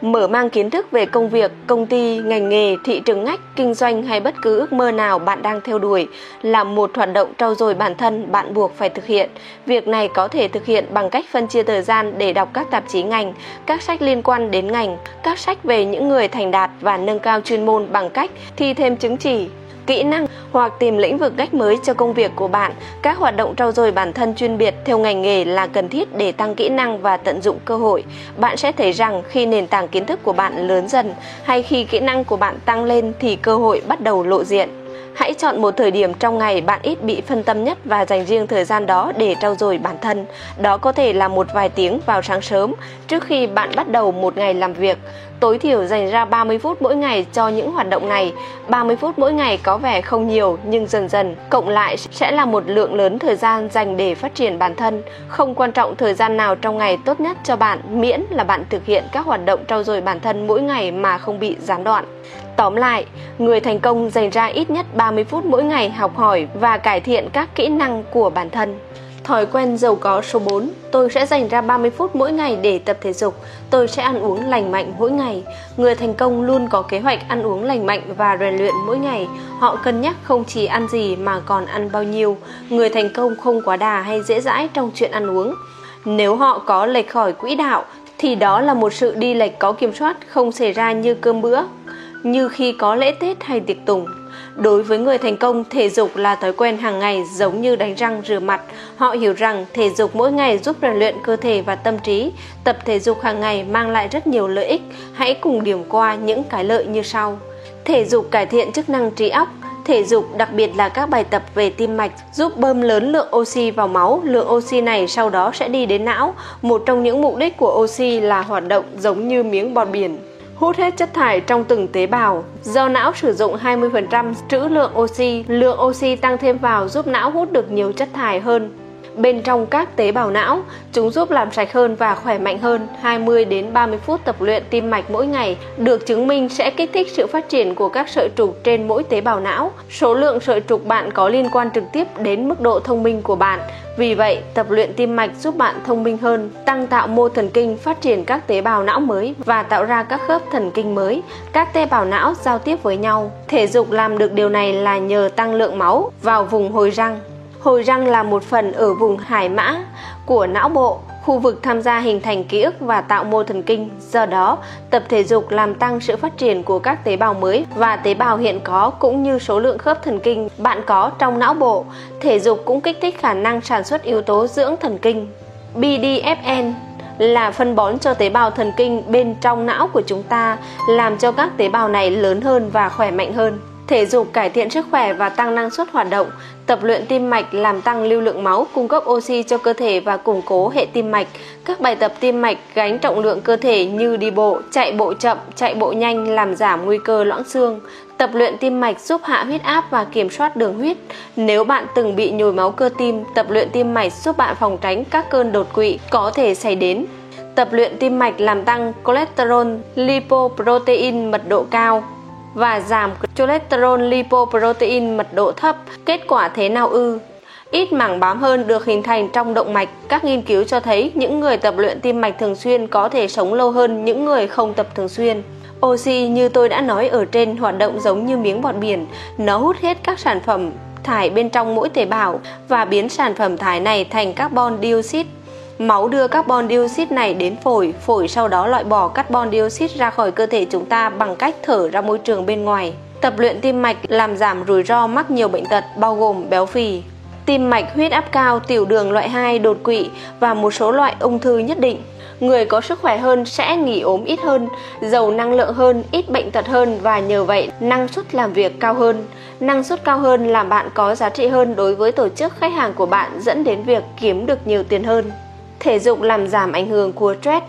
mở mang kiến thức về công việc, công ty, ngành nghề, thị trường ngách, kinh doanh hay bất cứ ước mơ nào bạn đang theo đuổi là một hoạt động trau dồi bản thân bạn buộc phải thực hiện. Việc này có thể thực hiện bằng cách phân chia thời gian để đọc các tạp chí ngành, các sách liên quan đến ngành, các sách về những người thành đạt và nâng cao chuyên môn bằng cách thi thêm chứng chỉ, kỹ năng hoặc tìm lĩnh vực cách mới cho công việc của bạn. Các hoạt động trau dồi bản thân chuyên biệt theo ngành nghề là cần thiết để tăng kỹ năng và tận dụng cơ hội. Bạn sẽ thấy rằng khi nền tảng kiến thức của bạn lớn dần hay khi kỹ năng của bạn tăng lên thì cơ hội bắt đầu lộ diện. Hãy chọn một thời điểm trong ngày bạn ít bị phân tâm nhất và dành riêng thời gian đó để trau dồi bản thân. Đó có thể là một vài tiếng vào sáng sớm, trước khi bạn bắt đầu một ngày làm việc. Tối thiểu dành ra 30 phút mỗi ngày cho những hoạt động này. 30 phút mỗi ngày có vẻ không nhiều, nhưng dần dần, cộng lại sẽ là một lượng lớn thời gian dành để phát triển bản thân. Không quan trọng thời gian nào trong ngày tốt nhất cho bạn, miễn là bạn thực hiện các hoạt động trau dồi bản thân mỗi ngày mà không bị gián đoạn. Tóm lại, người thành công dành ra ít nhất 30 phút mỗi ngày học hỏi và cải thiện các kỹ năng của bản thân. Thói quen giàu có số 4, tôi sẽ dành ra 30 phút mỗi ngày để tập thể dục, tôi sẽ ăn uống lành mạnh mỗi ngày. Người thành công luôn có kế hoạch ăn uống lành mạnh và rèn luyện mỗi ngày. Họ cân nhắc không chỉ ăn gì mà còn ăn bao nhiêu. Người thành công không quá đà hay dễ dãi trong chuyện ăn uống. Nếu họ có lệch khỏi quỹ đạo thì đó là một sự đi lệch có kiểm soát không xảy ra như cơm bữa như khi có lễ Tết hay tiệc tùng. Đối với người thành công, thể dục là thói quen hàng ngày giống như đánh răng rửa mặt. Họ hiểu rằng thể dục mỗi ngày giúp rèn luyện cơ thể và tâm trí. Tập thể dục hàng ngày mang lại rất nhiều lợi ích. Hãy cùng điểm qua những cái lợi như sau. Thể dục cải thiện chức năng trí óc, Thể dục, đặc biệt là các bài tập về tim mạch, giúp bơm lớn lượng oxy vào máu. Lượng oxy này sau đó sẽ đi đến não. Một trong những mục đích của oxy là hoạt động giống như miếng bọt biển hút hết chất thải trong từng tế bào. Do não sử dụng 20% trữ lượng oxy, lượng oxy tăng thêm vào giúp não hút được nhiều chất thải hơn bên trong các tế bào não. Chúng giúp làm sạch hơn và khỏe mạnh hơn. 20 đến 30 phút tập luyện tim mạch mỗi ngày được chứng minh sẽ kích thích sự phát triển của các sợi trục trên mỗi tế bào não. Số lượng sợi trục bạn có liên quan trực tiếp đến mức độ thông minh của bạn. Vì vậy, tập luyện tim mạch giúp bạn thông minh hơn, tăng tạo mô thần kinh, phát triển các tế bào não mới và tạo ra các khớp thần kinh mới. Các tế bào não giao tiếp với nhau. Thể dục làm được điều này là nhờ tăng lượng máu vào vùng hồi răng. Hồi răng là một phần ở vùng hải mã của não bộ, khu vực tham gia hình thành ký ức và tạo mô thần kinh. Do đó, tập thể dục làm tăng sự phát triển của các tế bào mới và tế bào hiện có cũng như số lượng khớp thần kinh bạn có trong não bộ. Thể dục cũng kích thích khả năng sản xuất yếu tố dưỡng thần kinh. BDFN là phân bón cho tế bào thần kinh bên trong não của chúng ta, làm cho các tế bào này lớn hơn và khỏe mạnh hơn. Thể dục cải thiện sức khỏe và tăng năng suất hoạt động, tập luyện tim mạch làm tăng lưu lượng máu, cung cấp oxy cho cơ thể và củng cố hệ tim mạch. Các bài tập tim mạch gánh trọng lượng cơ thể như đi bộ, chạy bộ chậm, chạy bộ nhanh làm giảm nguy cơ loãng xương. Tập luyện tim mạch giúp hạ huyết áp và kiểm soát đường huyết. Nếu bạn từng bị nhồi máu cơ tim, tập luyện tim mạch giúp bạn phòng tránh các cơn đột quỵ có thể xảy đến. Tập luyện tim mạch làm tăng cholesterol, lipoprotein mật độ cao, và giảm cholesterol lipoprotein mật độ thấp. Kết quả thế nào ư? Ít mảng bám hơn được hình thành trong động mạch. Các nghiên cứu cho thấy những người tập luyện tim mạch thường xuyên có thể sống lâu hơn những người không tập thường xuyên. Oxy như tôi đã nói ở trên hoạt động giống như miếng bọt biển, nó hút hết các sản phẩm thải bên trong mỗi tế bào và biến sản phẩm thải này thành carbon dioxide Máu đưa carbon dioxide này đến phổi, phổi sau đó loại bỏ carbon dioxide ra khỏi cơ thể chúng ta bằng cách thở ra môi trường bên ngoài. Tập luyện tim mạch làm giảm rủi ro mắc nhiều bệnh tật bao gồm béo phì, tim mạch, huyết áp cao, tiểu đường loại 2, đột quỵ và một số loại ung thư nhất định. Người có sức khỏe hơn sẽ nghỉ ốm ít hơn, giàu năng lượng hơn, ít bệnh tật hơn và nhờ vậy năng suất làm việc cao hơn. Năng suất cao hơn làm bạn có giá trị hơn đối với tổ chức khách hàng của bạn dẫn đến việc kiếm được nhiều tiền hơn. Thể dục làm giảm ảnh hưởng của stress.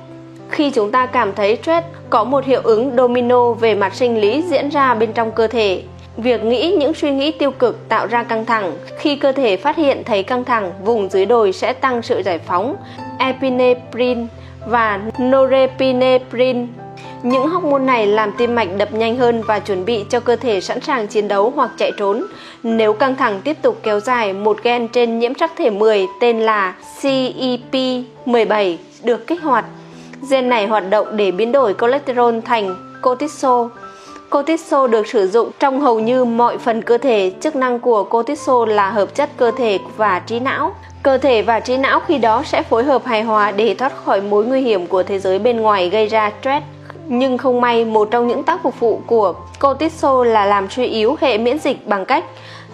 Khi chúng ta cảm thấy stress có một hiệu ứng domino về mặt sinh lý diễn ra bên trong cơ thể. Việc nghĩ những suy nghĩ tiêu cực tạo ra căng thẳng. Khi cơ thể phát hiện thấy căng thẳng, vùng dưới đồi sẽ tăng sự giải phóng epinephrine và norepinephrine những hormone này làm tim mạch đập nhanh hơn và chuẩn bị cho cơ thể sẵn sàng chiến đấu hoặc chạy trốn. Nếu căng thẳng tiếp tục kéo dài, một gen trên nhiễm sắc thể 10 tên là CEP17 được kích hoạt. Gen này hoạt động để biến đổi cholesterol thành cortisol. Cortisol được sử dụng trong hầu như mọi phần cơ thể. Chức năng của cortisol là hợp chất cơ thể và trí não. Cơ thể và trí não khi đó sẽ phối hợp hài hòa để thoát khỏi mối nguy hiểm của thế giới bên ngoài gây ra stress. Nhưng không may, một trong những tác phục phụ của cortisol là làm suy yếu hệ miễn dịch bằng cách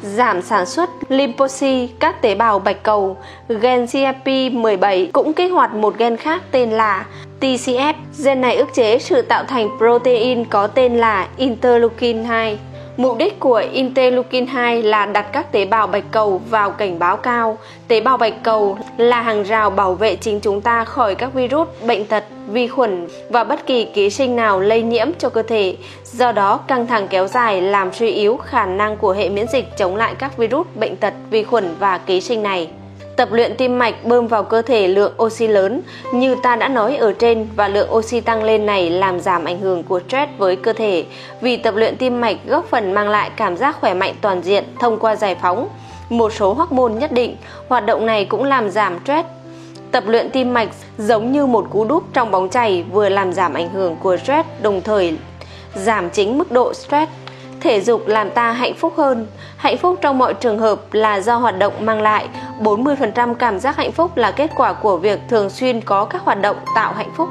giảm sản xuất lymphocyte các tế bào bạch cầu. Gen CFP17 cũng kích hoạt một gen khác tên là TCF. Gen này ức chế sự tạo thành protein có tên là interleukin 2. Mục đích của interleukin 2 là đặt các tế bào bạch cầu vào cảnh báo cao. Tế bào bạch cầu là hàng rào bảo vệ chính chúng ta khỏi các virus, bệnh tật, vi khuẩn và bất kỳ ký sinh nào lây nhiễm cho cơ thể. Do đó, căng thẳng kéo dài làm suy yếu khả năng của hệ miễn dịch chống lại các virus, bệnh tật, vi khuẩn và ký sinh này. Tập luyện tim mạch bơm vào cơ thể lượng oxy lớn, như ta đã nói ở trên, và lượng oxy tăng lên này làm giảm ảnh hưởng của stress với cơ thể vì tập luyện tim mạch góp phần mang lại cảm giác khỏe mạnh toàn diện thông qua giải phóng, một số hormone nhất định. Hoạt động này cũng làm giảm stress. Tập luyện tim mạch giống như một cú đúp trong bóng chày vừa làm giảm ảnh hưởng của stress, đồng thời giảm chính mức độ stress Thể dục làm ta hạnh phúc hơn. Hạnh phúc trong mọi trường hợp là do hoạt động mang lại. 40% cảm giác hạnh phúc là kết quả của việc thường xuyên có các hoạt động tạo hạnh phúc.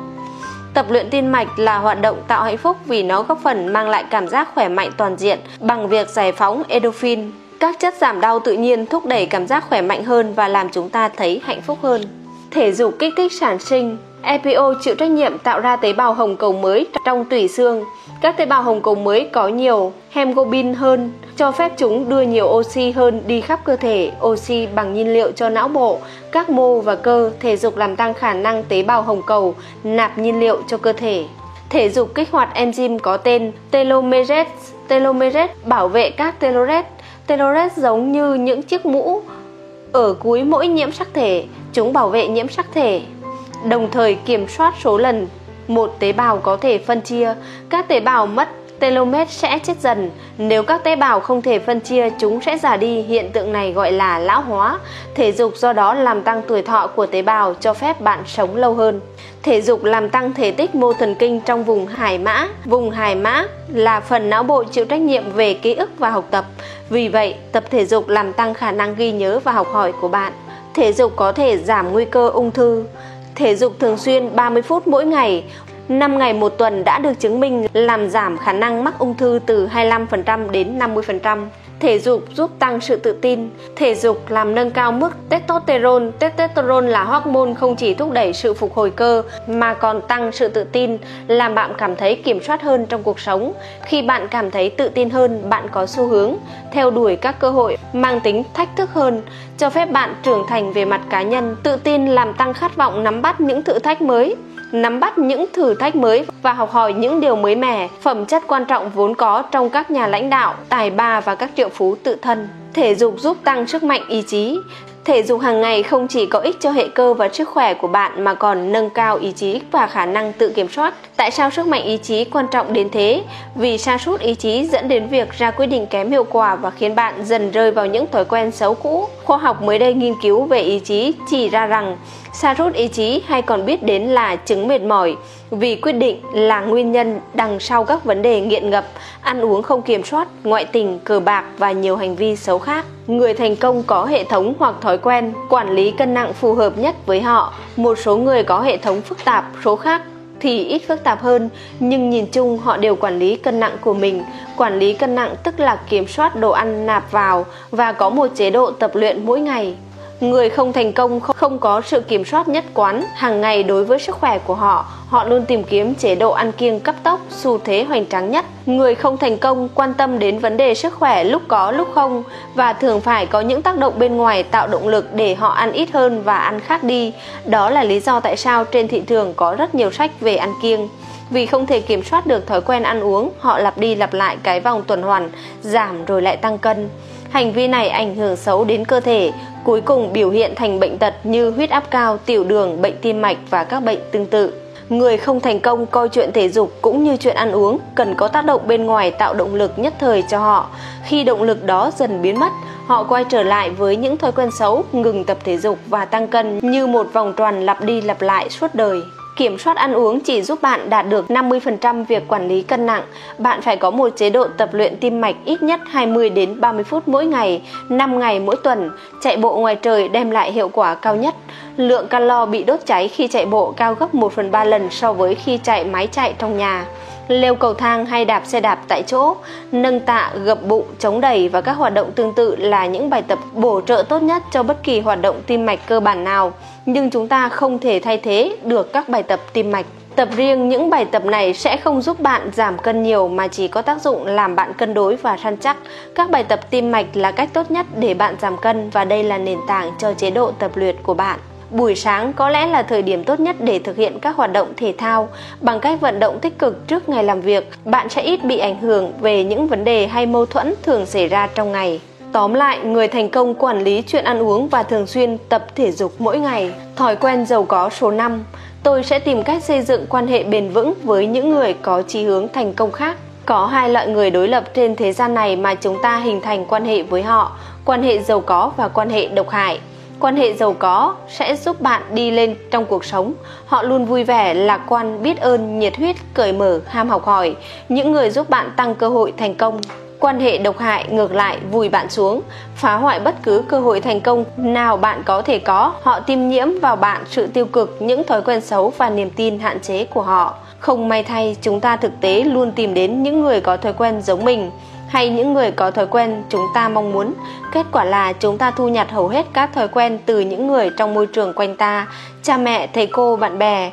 Tập luyện tim mạch là hoạt động tạo hạnh phúc vì nó góp phần mang lại cảm giác khỏe mạnh toàn diện bằng việc giải phóng endorphin. Các chất giảm đau tự nhiên thúc đẩy cảm giác khỏe mạnh hơn và làm chúng ta thấy hạnh phúc hơn. Thể dục kích thích sản sinh EPO chịu trách nhiệm tạo ra tế bào hồng cầu mới trong tủy xương. Các tế bào hồng cầu mới có nhiều hemoglobin hơn, cho phép chúng đưa nhiều oxy hơn đi khắp cơ thể, oxy bằng nhiên liệu cho não bộ, các mô và cơ, thể dục làm tăng khả năng tế bào hồng cầu nạp nhiên liệu cho cơ thể. Thể dục kích hoạt enzyme có tên telomerase. Telomerase bảo vệ các telomere. Telomere giống như những chiếc mũ Ở cuối mỗi nhiễm sắc thể, chúng bảo vệ nhiễm sắc thể, đồng thời kiểm soát số lần một tế bào có thể phân chia. Các tế bào mất telomere sẽ chết dần. Nếu các tế bào không thể phân chia, chúng sẽ già đi. Hiện tượng này gọi là lão hóa. Thể dục do đó làm tăng tuổi thọ của tế bào, cho phép bạn sống lâu hơn. Thể dục làm tăng thể tích mô thần kinh trong vùng hải mã. Vùng hải mã là phần não bộ chịu trách nhiệm về ký ức và học tập. Vì vậy, tập thể dục làm tăng khả năng ghi nhớ và học hỏi của bạn. Thể dục có thể giảm nguy cơ ung thư. Thể dục thường xuyên 30 phút mỗi ngày 5 ngày một tuần đã được chứng minh làm giảm khả năng mắc ung thư từ 25% đến 50%. Thể dục giúp tăng sự tự tin. Thể dục làm nâng cao mức testosterone. Testosterone là hormone không chỉ thúc đẩy sự phục hồi cơ mà còn tăng sự tự tin, làm bạn cảm thấy kiểm soát hơn trong cuộc sống. Khi bạn cảm thấy tự tin hơn, bạn có xu hướng theo đuổi các cơ hội mang tính thách thức hơn, cho phép bạn trưởng thành về mặt cá nhân. Tự tin làm tăng khát vọng nắm bắt những thử thách mới nắm bắt những thử thách mới và học hỏi những điều mới mẻ, phẩm chất quan trọng vốn có trong các nhà lãnh đạo, tài ba và các triệu phú tự thân. Thể dục giúp tăng sức mạnh ý chí. Thể dục hàng ngày không chỉ có ích cho hệ cơ và sức khỏe của bạn mà còn nâng cao ý chí và khả năng tự kiểm soát. Tại sao sức mạnh ý chí quan trọng đến thế? Vì sa sút ý chí dẫn đến việc ra quyết định kém hiệu quả và khiến bạn dần rơi vào những thói quen xấu cũ. Khoa học mới đây nghiên cứu về ý chí chỉ ra rằng sa rút ý chí hay còn biết đến là chứng mệt mỏi vì quyết định là nguyên nhân đằng sau các vấn đề nghiện ngập, ăn uống không kiểm soát, ngoại tình, cờ bạc và nhiều hành vi xấu khác. Người thành công có hệ thống hoặc thói quen quản lý cân nặng phù hợp nhất với họ. Một số người có hệ thống phức tạp, số khác thì ít phức tạp hơn, nhưng nhìn chung họ đều quản lý cân nặng của mình. Quản lý cân nặng tức là kiểm soát đồ ăn nạp vào và có một chế độ tập luyện mỗi ngày. Người không thành công không có sự kiểm soát nhất quán hàng ngày đối với sức khỏe của họ. Họ luôn tìm kiếm chế độ ăn kiêng cấp tốc, xu thế hoành tráng nhất. Người không thành công quan tâm đến vấn đề sức khỏe lúc có lúc không và thường phải có những tác động bên ngoài tạo động lực để họ ăn ít hơn và ăn khác đi. Đó là lý do tại sao trên thị trường có rất nhiều sách về ăn kiêng. Vì không thể kiểm soát được thói quen ăn uống, họ lặp đi lặp lại cái vòng tuần hoàn, giảm rồi lại tăng cân. Hành vi này ảnh hưởng xấu đến cơ thể, cuối cùng biểu hiện thành bệnh tật như huyết áp cao, tiểu đường, bệnh tim mạch và các bệnh tương tự. Người không thành công coi chuyện thể dục cũng như chuyện ăn uống cần có tác động bên ngoài tạo động lực nhất thời cho họ. Khi động lực đó dần biến mất, họ quay trở lại với những thói quen xấu, ngừng tập thể dục và tăng cân như một vòng tròn lặp đi lặp lại suốt đời. Kiểm soát ăn uống chỉ giúp bạn đạt được 50% việc quản lý cân nặng. Bạn phải có một chế độ tập luyện tim mạch ít nhất 20 đến 30 phút mỗi ngày, 5 ngày mỗi tuần. Chạy bộ ngoài trời đem lại hiệu quả cao nhất. Lượng calo bị đốt cháy khi chạy bộ cao gấp 1 phần 3 lần so với khi chạy máy chạy trong nhà leo cầu thang hay đạp xe đạp tại chỗ, nâng tạ, gập bụng, chống đẩy và các hoạt động tương tự là những bài tập bổ trợ tốt nhất cho bất kỳ hoạt động tim mạch cơ bản nào, nhưng chúng ta không thể thay thế được các bài tập tim mạch. Tập riêng những bài tập này sẽ không giúp bạn giảm cân nhiều mà chỉ có tác dụng làm bạn cân đối và săn chắc. Các bài tập tim mạch là cách tốt nhất để bạn giảm cân và đây là nền tảng cho chế độ tập luyện của bạn. Buổi sáng có lẽ là thời điểm tốt nhất để thực hiện các hoạt động thể thao. Bằng cách vận động tích cực trước ngày làm việc, bạn sẽ ít bị ảnh hưởng về những vấn đề hay mâu thuẫn thường xảy ra trong ngày. Tóm lại, người thành công quản lý chuyện ăn uống và thường xuyên tập thể dục mỗi ngày. Thói quen giàu có số 5. Tôi sẽ tìm cách xây dựng quan hệ bền vững với những người có chí hướng thành công khác. Có hai loại người đối lập trên thế gian này mà chúng ta hình thành quan hệ với họ, quan hệ giàu có và quan hệ độc hại. Quan hệ giàu có sẽ giúp bạn đi lên trong cuộc sống. Họ luôn vui vẻ, lạc quan, biết ơn, nhiệt huyết, cởi mở, ham học hỏi. Những người giúp bạn tăng cơ hội thành công. Quan hệ độc hại ngược lại vùi bạn xuống, phá hoại bất cứ cơ hội thành công nào bạn có thể có. Họ tiêm nhiễm vào bạn sự tiêu cực, những thói quen xấu và niềm tin hạn chế của họ. Không may thay, chúng ta thực tế luôn tìm đến những người có thói quen giống mình hay những người có thói quen chúng ta mong muốn. Kết quả là chúng ta thu nhặt hầu hết các thói quen từ những người trong môi trường quanh ta, cha mẹ, thầy cô, bạn bè,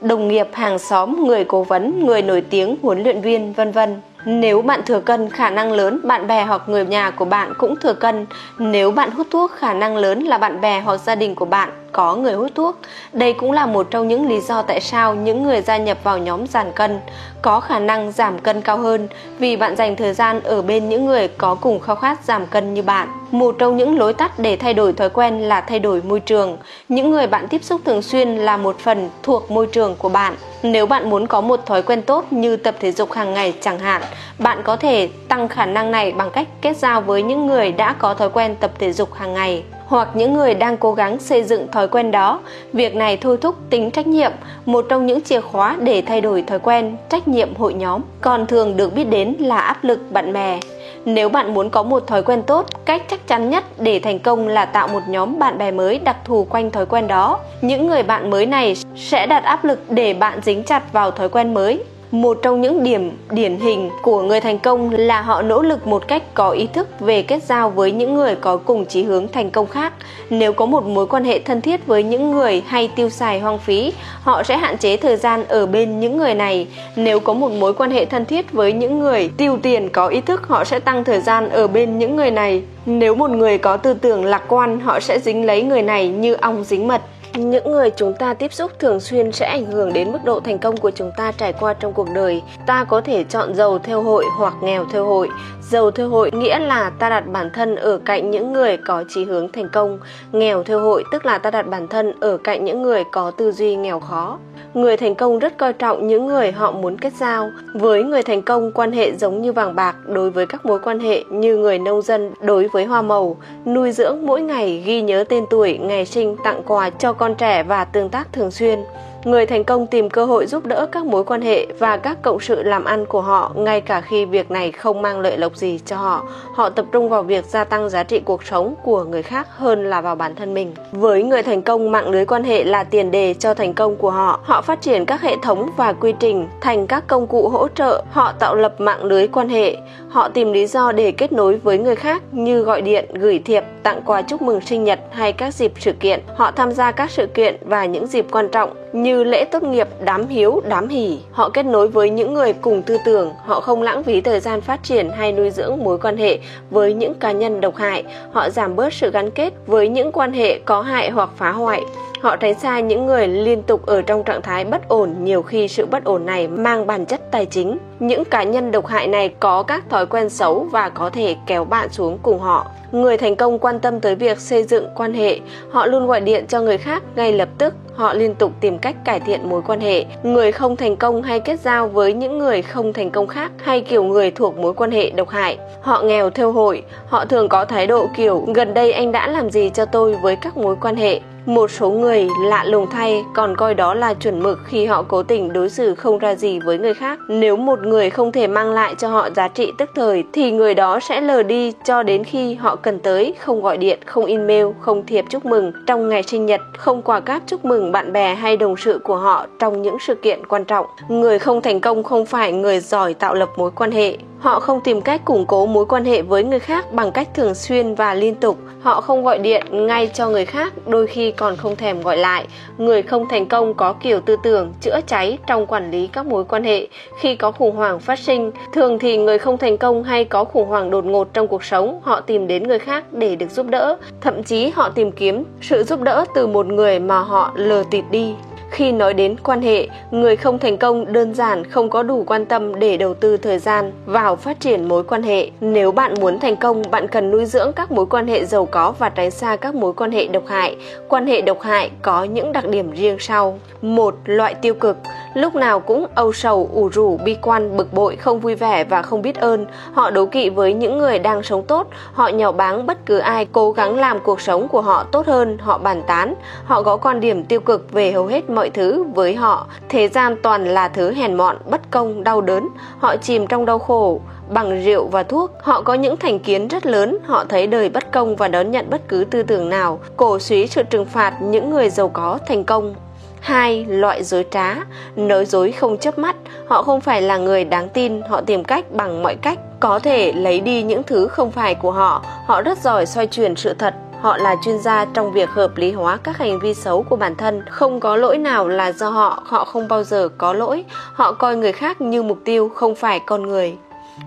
đồng nghiệp, hàng xóm, người cố vấn, người nổi tiếng, huấn luyện viên, vân vân. Nếu bạn thừa cân, khả năng lớn bạn bè hoặc người nhà của bạn cũng thừa cân. Nếu bạn hút thuốc, khả năng lớn là bạn bè hoặc gia đình của bạn có người hút thuốc. Đây cũng là một trong những lý do tại sao những người gia nhập vào nhóm giảm cân có khả năng giảm cân cao hơn vì bạn dành thời gian ở bên những người có cùng khao khát giảm cân như bạn. Một trong những lối tắt để thay đổi thói quen là thay đổi môi trường. Những người bạn tiếp xúc thường xuyên là một phần thuộc môi trường của bạn. Nếu bạn muốn có một thói quen tốt như tập thể dục hàng ngày chẳng hạn, bạn có thể tăng khả năng này bằng cách kết giao với những người đã có thói quen tập thể dục hàng ngày hoặc những người đang cố gắng xây dựng thói quen đó. Việc này thôi thúc tính trách nhiệm, một trong những chìa khóa để thay đổi thói quen, trách nhiệm hội nhóm, còn thường được biết đến là áp lực bạn bè. Nếu bạn muốn có một thói quen tốt, cách chắc chắn nhất để thành công là tạo một nhóm bạn bè mới đặc thù quanh thói quen đó. Những người bạn mới này sẽ đặt áp lực để bạn dính chặt vào thói quen mới một trong những điểm điển hình của người thành công là họ nỗ lực một cách có ý thức về kết giao với những người có cùng chí hướng thành công khác. Nếu có một mối quan hệ thân thiết với những người hay tiêu xài hoang phí, họ sẽ hạn chế thời gian ở bên những người này. Nếu có một mối quan hệ thân thiết với những người tiêu tiền có ý thức, họ sẽ tăng thời gian ở bên những người này. Nếu một người có tư tưởng lạc quan, họ sẽ dính lấy người này như ong dính mật. Những người chúng ta tiếp xúc thường xuyên sẽ ảnh hưởng đến mức độ thành công của chúng ta trải qua trong cuộc đời. Ta có thể chọn giàu theo hội hoặc nghèo theo hội. Giàu theo hội nghĩa là ta đặt bản thân ở cạnh những người có chí hướng thành công. Nghèo theo hội tức là ta đặt bản thân ở cạnh những người có tư duy nghèo khó. Người thành công rất coi trọng những người họ muốn kết giao. Với người thành công, quan hệ giống như vàng bạc đối với các mối quan hệ như người nông dân đối với hoa màu, nuôi dưỡng mỗi ngày ghi nhớ tên tuổi, ngày sinh, tặng quà cho con trẻ và tương tác thường xuyên. Người thành công tìm cơ hội giúp đỡ các mối quan hệ và các cộng sự làm ăn của họ, ngay cả khi việc này không mang lợi lộc gì cho họ. Họ tập trung vào việc gia tăng giá trị cuộc sống của người khác hơn là vào bản thân mình. Với người thành công, mạng lưới quan hệ là tiền đề cho thành công của họ. Họ phát triển các hệ thống và quy trình thành các công cụ hỗ trợ. Họ tạo lập mạng lưới quan hệ. Họ tìm lý do để kết nối với người khác như gọi điện, gửi thiệp tặng quà chúc mừng sinh nhật hay các dịp sự kiện họ tham gia các sự kiện và những dịp quan trọng như lễ tốt nghiệp, đám hiếu, đám hỉ. Họ kết nối với những người cùng tư tưởng, họ không lãng phí thời gian phát triển hay nuôi dưỡng mối quan hệ với những cá nhân độc hại, họ giảm bớt sự gắn kết với những quan hệ có hại hoặc phá hoại. Họ tránh xa những người liên tục ở trong trạng thái bất ổn, nhiều khi sự bất ổn này mang bản chất tài chính. Những cá nhân độc hại này có các thói quen xấu và có thể kéo bạn xuống cùng họ. Người thành công quan tâm tới việc xây dựng quan hệ, họ luôn gọi điện cho người khác ngay lập tức, họ liên tục tìm cách cải thiện mối quan hệ. Người không thành công hay kết giao với những người không thành công khác hay kiểu người thuộc mối quan hệ độc hại. Họ nghèo theo hội, họ thường có thái độ kiểu gần đây anh đã làm gì cho tôi với các mối quan hệ một số người lạ lùng thay còn coi đó là chuẩn mực khi họ cố tình đối xử không ra gì với người khác. Nếu một người không thể mang lại cho họ giá trị tức thời thì người đó sẽ lờ đi cho đến khi họ cần tới, không gọi điện, không email, không thiệp chúc mừng trong ngày sinh nhật, không quà cáp chúc mừng bạn bè hay đồng sự của họ trong những sự kiện quan trọng. Người không thành công không phải người giỏi tạo lập mối quan hệ Họ không tìm cách củng cố mối quan hệ với người khác bằng cách thường xuyên và liên tục. Họ không gọi điện ngay cho người khác, đôi khi còn không thèm gọi lại. Người không thành công có kiểu tư tưởng chữa cháy trong quản lý các mối quan hệ khi có khủng hoảng phát sinh. Thường thì người không thành công hay có khủng hoảng đột ngột trong cuộc sống, họ tìm đến người khác để được giúp đỡ. Thậm chí họ tìm kiếm sự giúp đỡ từ một người mà họ lờ tịt đi. Khi nói đến quan hệ, người không thành công đơn giản không có đủ quan tâm để đầu tư thời gian vào phát triển mối quan hệ. Nếu bạn muốn thành công, bạn cần nuôi dưỡng các mối quan hệ giàu có và tránh xa các mối quan hệ độc hại. Quan hệ độc hại có những đặc điểm riêng sau. một Loại tiêu cực, lúc nào cũng âu sầu, ủ rủ, bi quan, bực bội, không vui vẻ và không biết ơn. Họ đố kỵ với những người đang sống tốt, họ nhào báng bất cứ ai cố gắng làm cuộc sống của họ tốt hơn, họ bàn tán, họ có quan điểm tiêu cực về hầu hết mọi mọi thứ với họ. Thế gian toàn là thứ hèn mọn bất công đau đớn. Họ chìm trong đau khổ bằng rượu và thuốc. Họ có những thành kiến rất lớn. Họ thấy đời bất công và đón nhận bất cứ tư tưởng nào. Cổ suý sự trừng phạt những người giàu có thành công hai loại dối trá. Nói dối không chớp mắt. Họ không phải là người đáng tin. Họ tìm cách bằng mọi cách. Có thể lấy đi những thứ không phải của họ. Họ rất giỏi xoay chuyển sự thật. Họ là chuyên gia trong việc hợp lý hóa các hành vi xấu của bản thân, không có lỗi nào là do họ, họ không bao giờ có lỗi. Họ coi người khác như mục tiêu, không phải con người.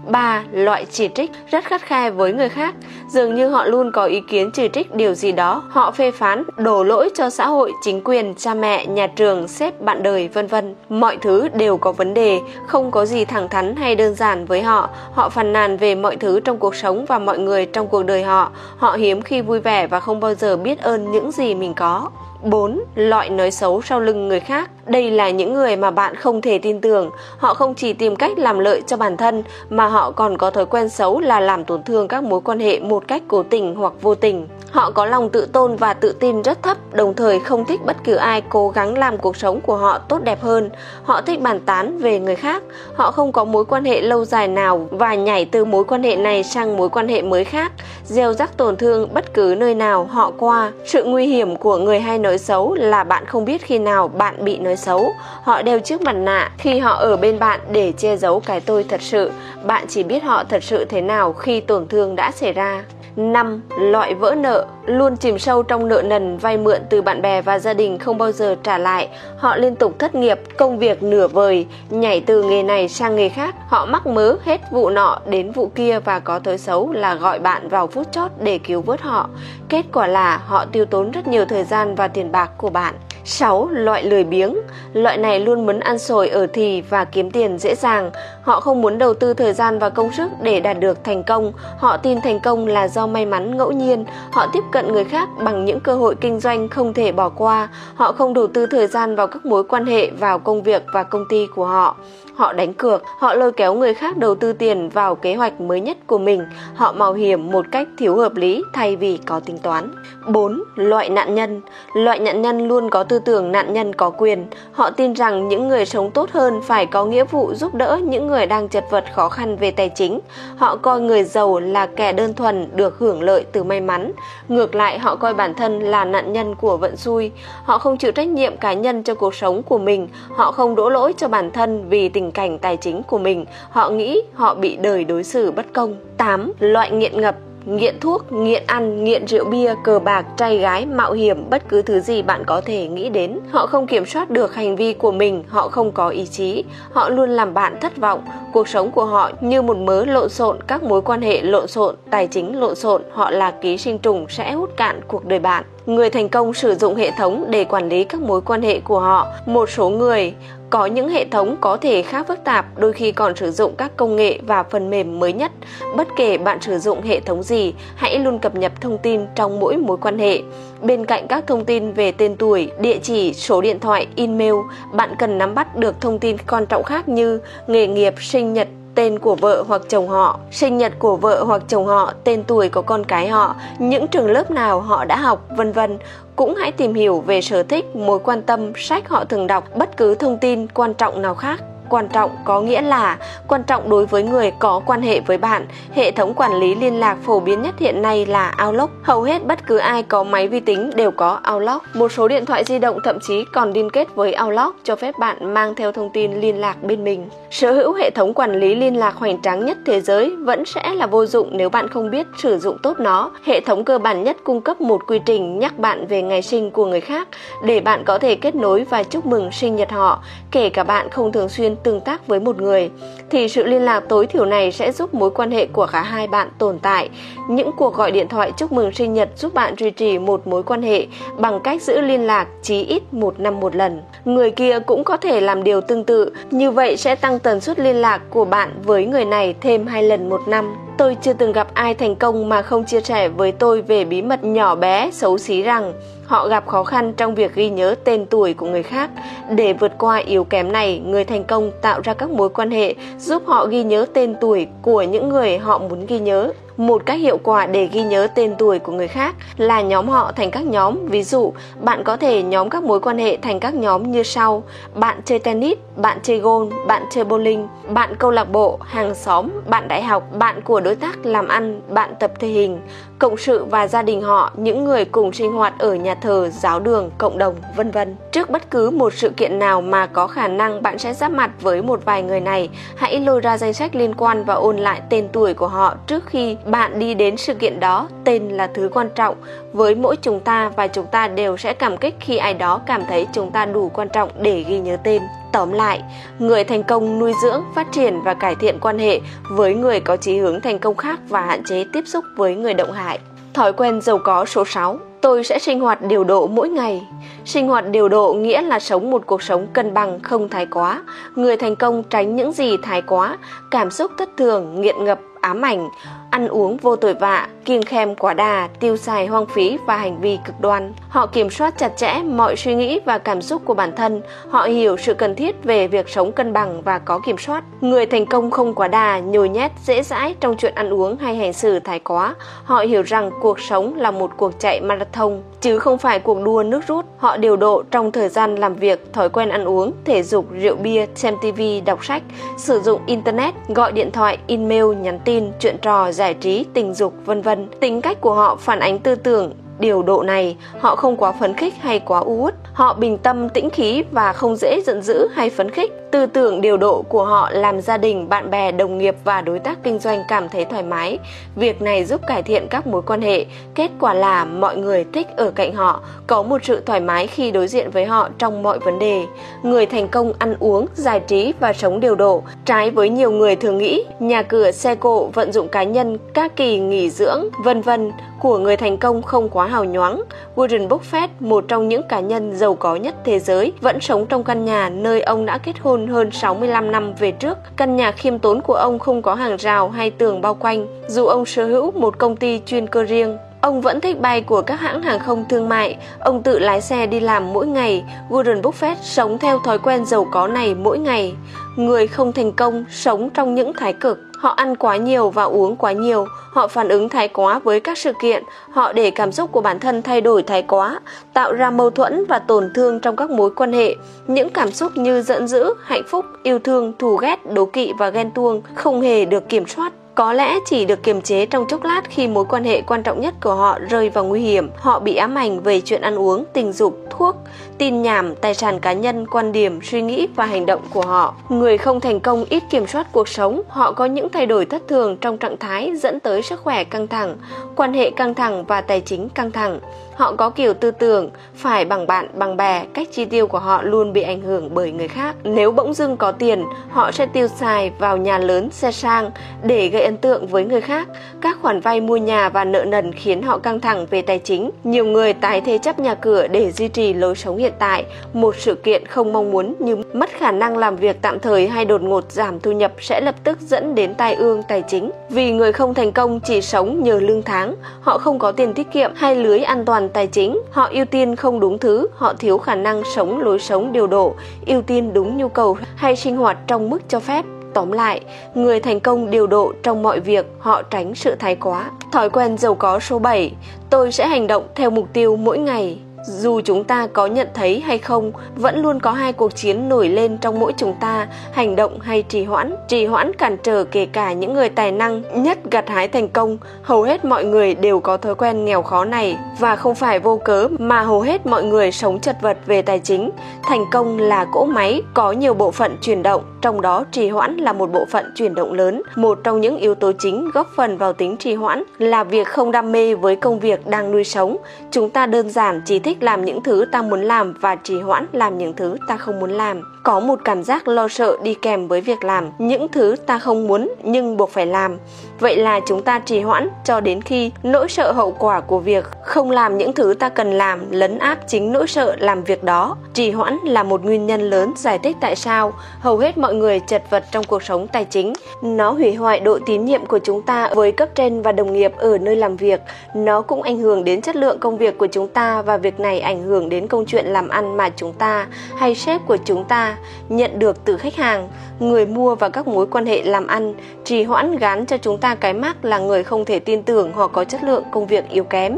3. Loại chỉ trích rất khắt khe với người khác, dường như họ luôn có ý kiến chỉ trích điều gì đó, họ phê phán, đổ lỗi cho xã hội, chính quyền, cha mẹ, nhà trường, sếp, bạn đời, vân vân. Mọi thứ đều có vấn đề, không có gì thẳng thắn hay đơn giản với họ. Họ phàn nàn về mọi thứ trong cuộc sống và mọi người trong cuộc đời họ. Họ hiếm khi vui vẻ và không bao giờ biết ơn những gì mình có. 4. Loại nói xấu sau lưng người khác. Đây là những người mà bạn không thể tin tưởng. Họ không chỉ tìm cách làm lợi cho bản thân mà họ còn có thói quen xấu là làm tổn thương các mối quan hệ một cách cố tình hoặc vô tình. Họ có lòng tự tôn và tự tin rất thấp, đồng thời không thích bất cứ ai cố gắng làm cuộc sống của họ tốt đẹp hơn. Họ thích bàn tán về người khác. Họ không có mối quan hệ lâu dài nào và nhảy từ mối quan hệ này sang mối quan hệ mới khác, gieo rắc tổn thương bất cứ nơi nào họ qua. Sự nguy hiểm của người hay nói nói xấu là bạn không biết khi nào bạn bị nói xấu. Họ đeo chiếc mặt nạ khi họ ở bên bạn để che giấu cái tôi thật sự. Bạn chỉ biết họ thật sự thế nào khi tổn thương đã xảy ra. 5. Loại vỡ nợ luôn chìm sâu trong nợ nần vay mượn từ bạn bè và gia đình không bao giờ trả lại. Họ liên tục thất nghiệp, công việc nửa vời, nhảy từ nghề này sang nghề khác. Họ mắc mớ hết vụ nọ đến vụ kia và có thói xấu là gọi bạn vào phút chót để cứu vớt họ. Kết quả là họ tiêu tốn rất nhiều thời gian và tiền bạc của bạn. 6. Loại lười biếng Loại này luôn muốn ăn sồi ở thì và kiếm tiền dễ dàng. Họ không muốn đầu tư thời gian và công sức để đạt được thành công. Họ tin thành công là do may mắn ngẫu nhiên. Họ tiếp cận người khác bằng những cơ hội kinh doanh không thể bỏ qua. Họ không đầu tư thời gian vào các mối quan hệ, vào công việc và công ty của họ. Họ đánh cược, họ lôi kéo người khác đầu tư tiền vào kế hoạch mới nhất của mình. Họ mạo hiểm một cách thiếu hợp lý thay vì có tính toán. 4. Loại nạn nhân Loại nạn nhân luôn có tư tưởng nạn nhân có quyền. Họ tin rằng những người sống tốt hơn phải có nghĩa vụ giúp đỡ những người người đang chật vật khó khăn về tài chính. Họ coi người giàu là kẻ đơn thuần được hưởng lợi từ may mắn. Ngược lại, họ coi bản thân là nạn nhân của vận xui. Họ không chịu trách nhiệm cá nhân cho cuộc sống của mình. Họ không đổ lỗi cho bản thân vì tình cảnh tài chính của mình. Họ nghĩ họ bị đời đối xử bất công. 8. Loại nghiện ngập nghiện thuốc, nghiện ăn, nghiện rượu bia, cờ bạc, trai gái, mạo hiểm, bất cứ thứ gì bạn có thể nghĩ đến. Họ không kiểm soát được hành vi của mình, họ không có ý chí, họ luôn làm bạn thất vọng. Cuộc sống của họ như một mớ lộn xộn, các mối quan hệ lộn xộn, tài chính lộn xộn, họ là ký sinh trùng sẽ hút cạn cuộc đời bạn. Người thành công sử dụng hệ thống để quản lý các mối quan hệ của họ. Một số người có những hệ thống có thể khá phức tạp, đôi khi còn sử dụng các công nghệ và phần mềm mới nhất. Bất kể bạn sử dụng hệ thống gì, hãy luôn cập nhật thông tin trong mỗi mối quan hệ. Bên cạnh các thông tin về tên tuổi, địa chỉ, số điện thoại, email, bạn cần nắm bắt được thông tin quan trọng khác như nghề nghiệp, sinh nhật, tên của vợ hoặc chồng họ, sinh nhật của vợ hoặc chồng họ, tên tuổi của con cái họ, những trường lớp nào họ đã học, vân vân. Cũng hãy tìm hiểu về sở thích, mối quan tâm, sách họ thường đọc, bất cứ thông tin quan trọng nào khác quan trọng có nghĩa là quan trọng đối với người có quan hệ với bạn. Hệ thống quản lý liên lạc phổ biến nhất hiện nay là Outlook. Hầu hết bất cứ ai có máy vi tính đều có Outlook. Một số điện thoại di động thậm chí còn liên kết với Outlook cho phép bạn mang theo thông tin liên lạc bên mình. Sở hữu hệ thống quản lý liên lạc hoành tráng nhất thế giới vẫn sẽ là vô dụng nếu bạn không biết sử dụng tốt nó. Hệ thống cơ bản nhất cung cấp một quy trình nhắc bạn về ngày sinh của người khác để bạn có thể kết nối và chúc mừng sinh nhật họ, kể cả bạn không thường xuyên tương tác với một người thì sự liên lạc tối thiểu này sẽ giúp mối quan hệ của cả hai bạn tồn tại. Những cuộc gọi điện thoại chúc mừng sinh nhật giúp bạn duy trì một mối quan hệ bằng cách giữ liên lạc chí ít một năm một lần. Người kia cũng có thể làm điều tương tự, như vậy sẽ tăng tần suất liên lạc của bạn với người này thêm hai lần một năm. Tôi chưa từng gặp ai thành công mà không chia sẻ với tôi về bí mật nhỏ bé xấu xí rằng họ gặp khó khăn trong việc ghi nhớ tên tuổi của người khác. Để vượt qua yếu kém này, người thành công tạo ra các mối quan hệ, giúp họ ghi nhớ tên tuổi của những người họ muốn ghi nhớ. Một cách hiệu quả để ghi nhớ tên tuổi của người khác là nhóm họ thành các nhóm. Ví dụ, bạn có thể nhóm các mối quan hệ thành các nhóm như sau: bạn chơi tennis, bạn chơi golf, bạn chơi bowling, bạn câu lạc bộ, hàng xóm, bạn đại học, bạn của đối tác làm ăn, bạn tập thể hình, cộng sự và gia đình họ, những người cùng sinh hoạt ở nhà thờ, giáo đường, cộng đồng, vân vân. Trước bất cứ một sự kiện nào mà có khả năng bạn sẽ giáp mặt với một vài người này, hãy lôi ra danh sách liên quan và ôn lại tên tuổi của họ trước khi bạn đi đến sự kiện đó, tên là thứ quan trọng. Với mỗi chúng ta và chúng ta đều sẽ cảm kích khi ai đó cảm thấy chúng ta đủ quan trọng để ghi nhớ tên. Tóm lại, người thành công nuôi dưỡng, phát triển và cải thiện quan hệ với người có chí hướng thành công khác và hạn chế tiếp xúc với người động hại. Thói quen giàu có số 6 tôi sẽ sinh hoạt điều độ mỗi ngày. Sinh hoạt điều độ nghĩa là sống một cuộc sống cân bằng, không thái quá. Người thành công tránh những gì thái quá, cảm xúc thất thường, nghiện ngập, ám ảnh ăn uống vô tội vạ, kiêng khem quá đà, tiêu xài hoang phí và hành vi cực đoan. Họ kiểm soát chặt chẽ mọi suy nghĩ và cảm xúc của bản thân. Họ hiểu sự cần thiết về việc sống cân bằng và có kiểm soát. Người thành công không quá đà, nhồi nhét, dễ dãi trong chuyện ăn uống hay hành xử thái quá. Họ hiểu rằng cuộc sống là một cuộc chạy marathon, chứ không phải cuộc đua nước rút. Họ điều độ trong thời gian làm việc, thói quen ăn uống, thể dục, rượu bia, xem TV, đọc sách, sử dụng internet, gọi điện thoại, email, nhắn tin, chuyện trò, giải trí, tình dục, vân vân. Tính cách của họ phản ánh tư tưởng, điều độ này, họ không quá phấn khích hay quá u uất, họ bình tâm tĩnh khí và không dễ giận dữ hay phấn khích. Tư tưởng điều độ của họ làm gia đình, bạn bè, đồng nghiệp và đối tác kinh doanh cảm thấy thoải mái. Việc này giúp cải thiện các mối quan hệ. Kết quả là mọi người thích ở cạnh họ, có một sự thoải mái khi đối diện với họ trong mọi vấn đề. Người thành công ăn uống, giải trí và sống điều độ, trái với nhiều người thường nghĩ, nhà cửa, xe cộ, vận dụng cá nhân, các kỳ nghỉ dưỡng, vân vân của người thành công không quá hào nhoáng. Warren Buffett, một trong những cá nhân giàu có nhất thế giới, vẫn sống trong căn nhà nơi ông đã kết hôn hơn 65 năm về trước. Căn nhà khiêm tốn của ông không có hàng rào hay tường bao quanh, dù ông sở hữu một công ty chuyên cơ riêng. Ông vẫn thích bay của các hãng hàng không thương mại, ông tự lái xe đi làm mỗi ngày. Warren Buffett sống theo thói quen giàu có này mỗi ngày. Người không thành công sống trong những thái cực. Họ ăn quá nhiều và uống quá nhiều, họ phản ứng thái quá với các sự kiện, họ để cảm xúc của bản thân thay đổi thái quá, tạo ra mâu thuẫn và tổn thương trong các mối quan hệ. Những cảm xúc như giận dữ, hạnh phúc, yêu thương, thù ghét, đố kỵ và ghen tuông không hề được kiểm soát có lẽ chỉ được kiềm chế trong chốc lát khi mối quan hệ quan trọng nhất của họ rơi vào nguy hiểm. Họ bị ám ảnh về chuyện ăn uống, tình dục, thuốc, tin nhảm, tài sản cá nhân, quan điểm, suy nghĩ và hành động của họ. Người không thành công ít kiểm soát cuộc sống, họ có những thay đổi thất thường trong trạng thái dẫn tới sức khỏe căng thẳng, quan hệ căng thẳng và tài chính căng thẳng. Họ có kiểu tư tưởng phải bằng bạn bằng bè, cách chi tiêu của họ luôn bị ảnh hưởng bởi người khác. Nếu bỗng dưng có tiền, họ sẽ tiêu xài vào nhà lớn, xe sang để gây ấn tượng với người khác. Các khoản vay mua nhà và nợ nần khiến họ căng thẳng về tài chính. Nhiều người tái thế chấp nhà cửa để duy trì lối sống hiện tại. Một sự kiện không mong muốn như mất khả năng làm việc tạm thời hay đột ngột giảm thu nhập sẽ lập tức dẫn đến tai ương tài chính. Vì người không thành công chỉ sống nhờ lương tháng, họ không có tiền tiết kiệm hay lưới an toàn tài chính, họ ưu tiên không đúng thứ, họ thiếu khả năng sống lối sống điều độ, ưu tiên đúng nhu cầu hay sinh hoạt trong mức cho phép. Tóm lại, người thành công điều độ trong mọi việc, họ tránh sự thái quá. Thói quen giàu có số 7, tôi sẽ hành động theo mục tiêu mỗi ngày. Dù chúng ta có nhận thấy hay không, vẫn luôn có hai cuộc chiến nổi lên trong mỗi chúng ta, hành động hay trì hoãn. Trì hoãn cản trở kể cả những người tài năng nhất gặt hái thành công. Hầu hết mọi người đều có thói quen nghèo khó này và không phải vô cớ mà hầu hết mọi người sống chật vật về tài chính. Thành công là cỗ máy có nhiều bộ phận chuyển động, trong đó trì hoãn là một bộ phận chuyển động lớn. Một trong những yếu tố chính góp phần vào tính trì hoãn là việc không đam mê với công việc đang nuôi sống. Chúng ta đơn giản chỉ thích thích làm những thứ ta muốn làm và trì hoãn làm những thứ ta không muốn làm. Có một cảm giác lo sợ đi kèm với việc làm những thứ ta không muốn nhưng buộc phải làm. Vậy là chúng ta trì hoãn cho đến khi nỗi sợ hậu quả của việc không làm những thứ ta cần làm lấn áp chính nỗi sợ làm việc đó. Trì hoãn là một nguyên nhân lớn giải thích tại sao hầu hết mọi người chật vật trong cuộc sống tài chính. Nó hủy hoại độ tín nhiệm của chúng ta với cấp trên và đồng nghiệp ở nơi làm việc. Nó cũng ảnh hưởng đến chất lượng công việc của chúng ta và việc này ảnh hưởng đến công chuyện làm ăn mà chúng ta hay sếp của chúng ta nhận được từ khách hàng, người mua và các mối quan hệ làm ăn, trì hoãn gán cho chúng ta cái mác là người không thể tin tưởng hoặc có chất lượng công việc yếu kém.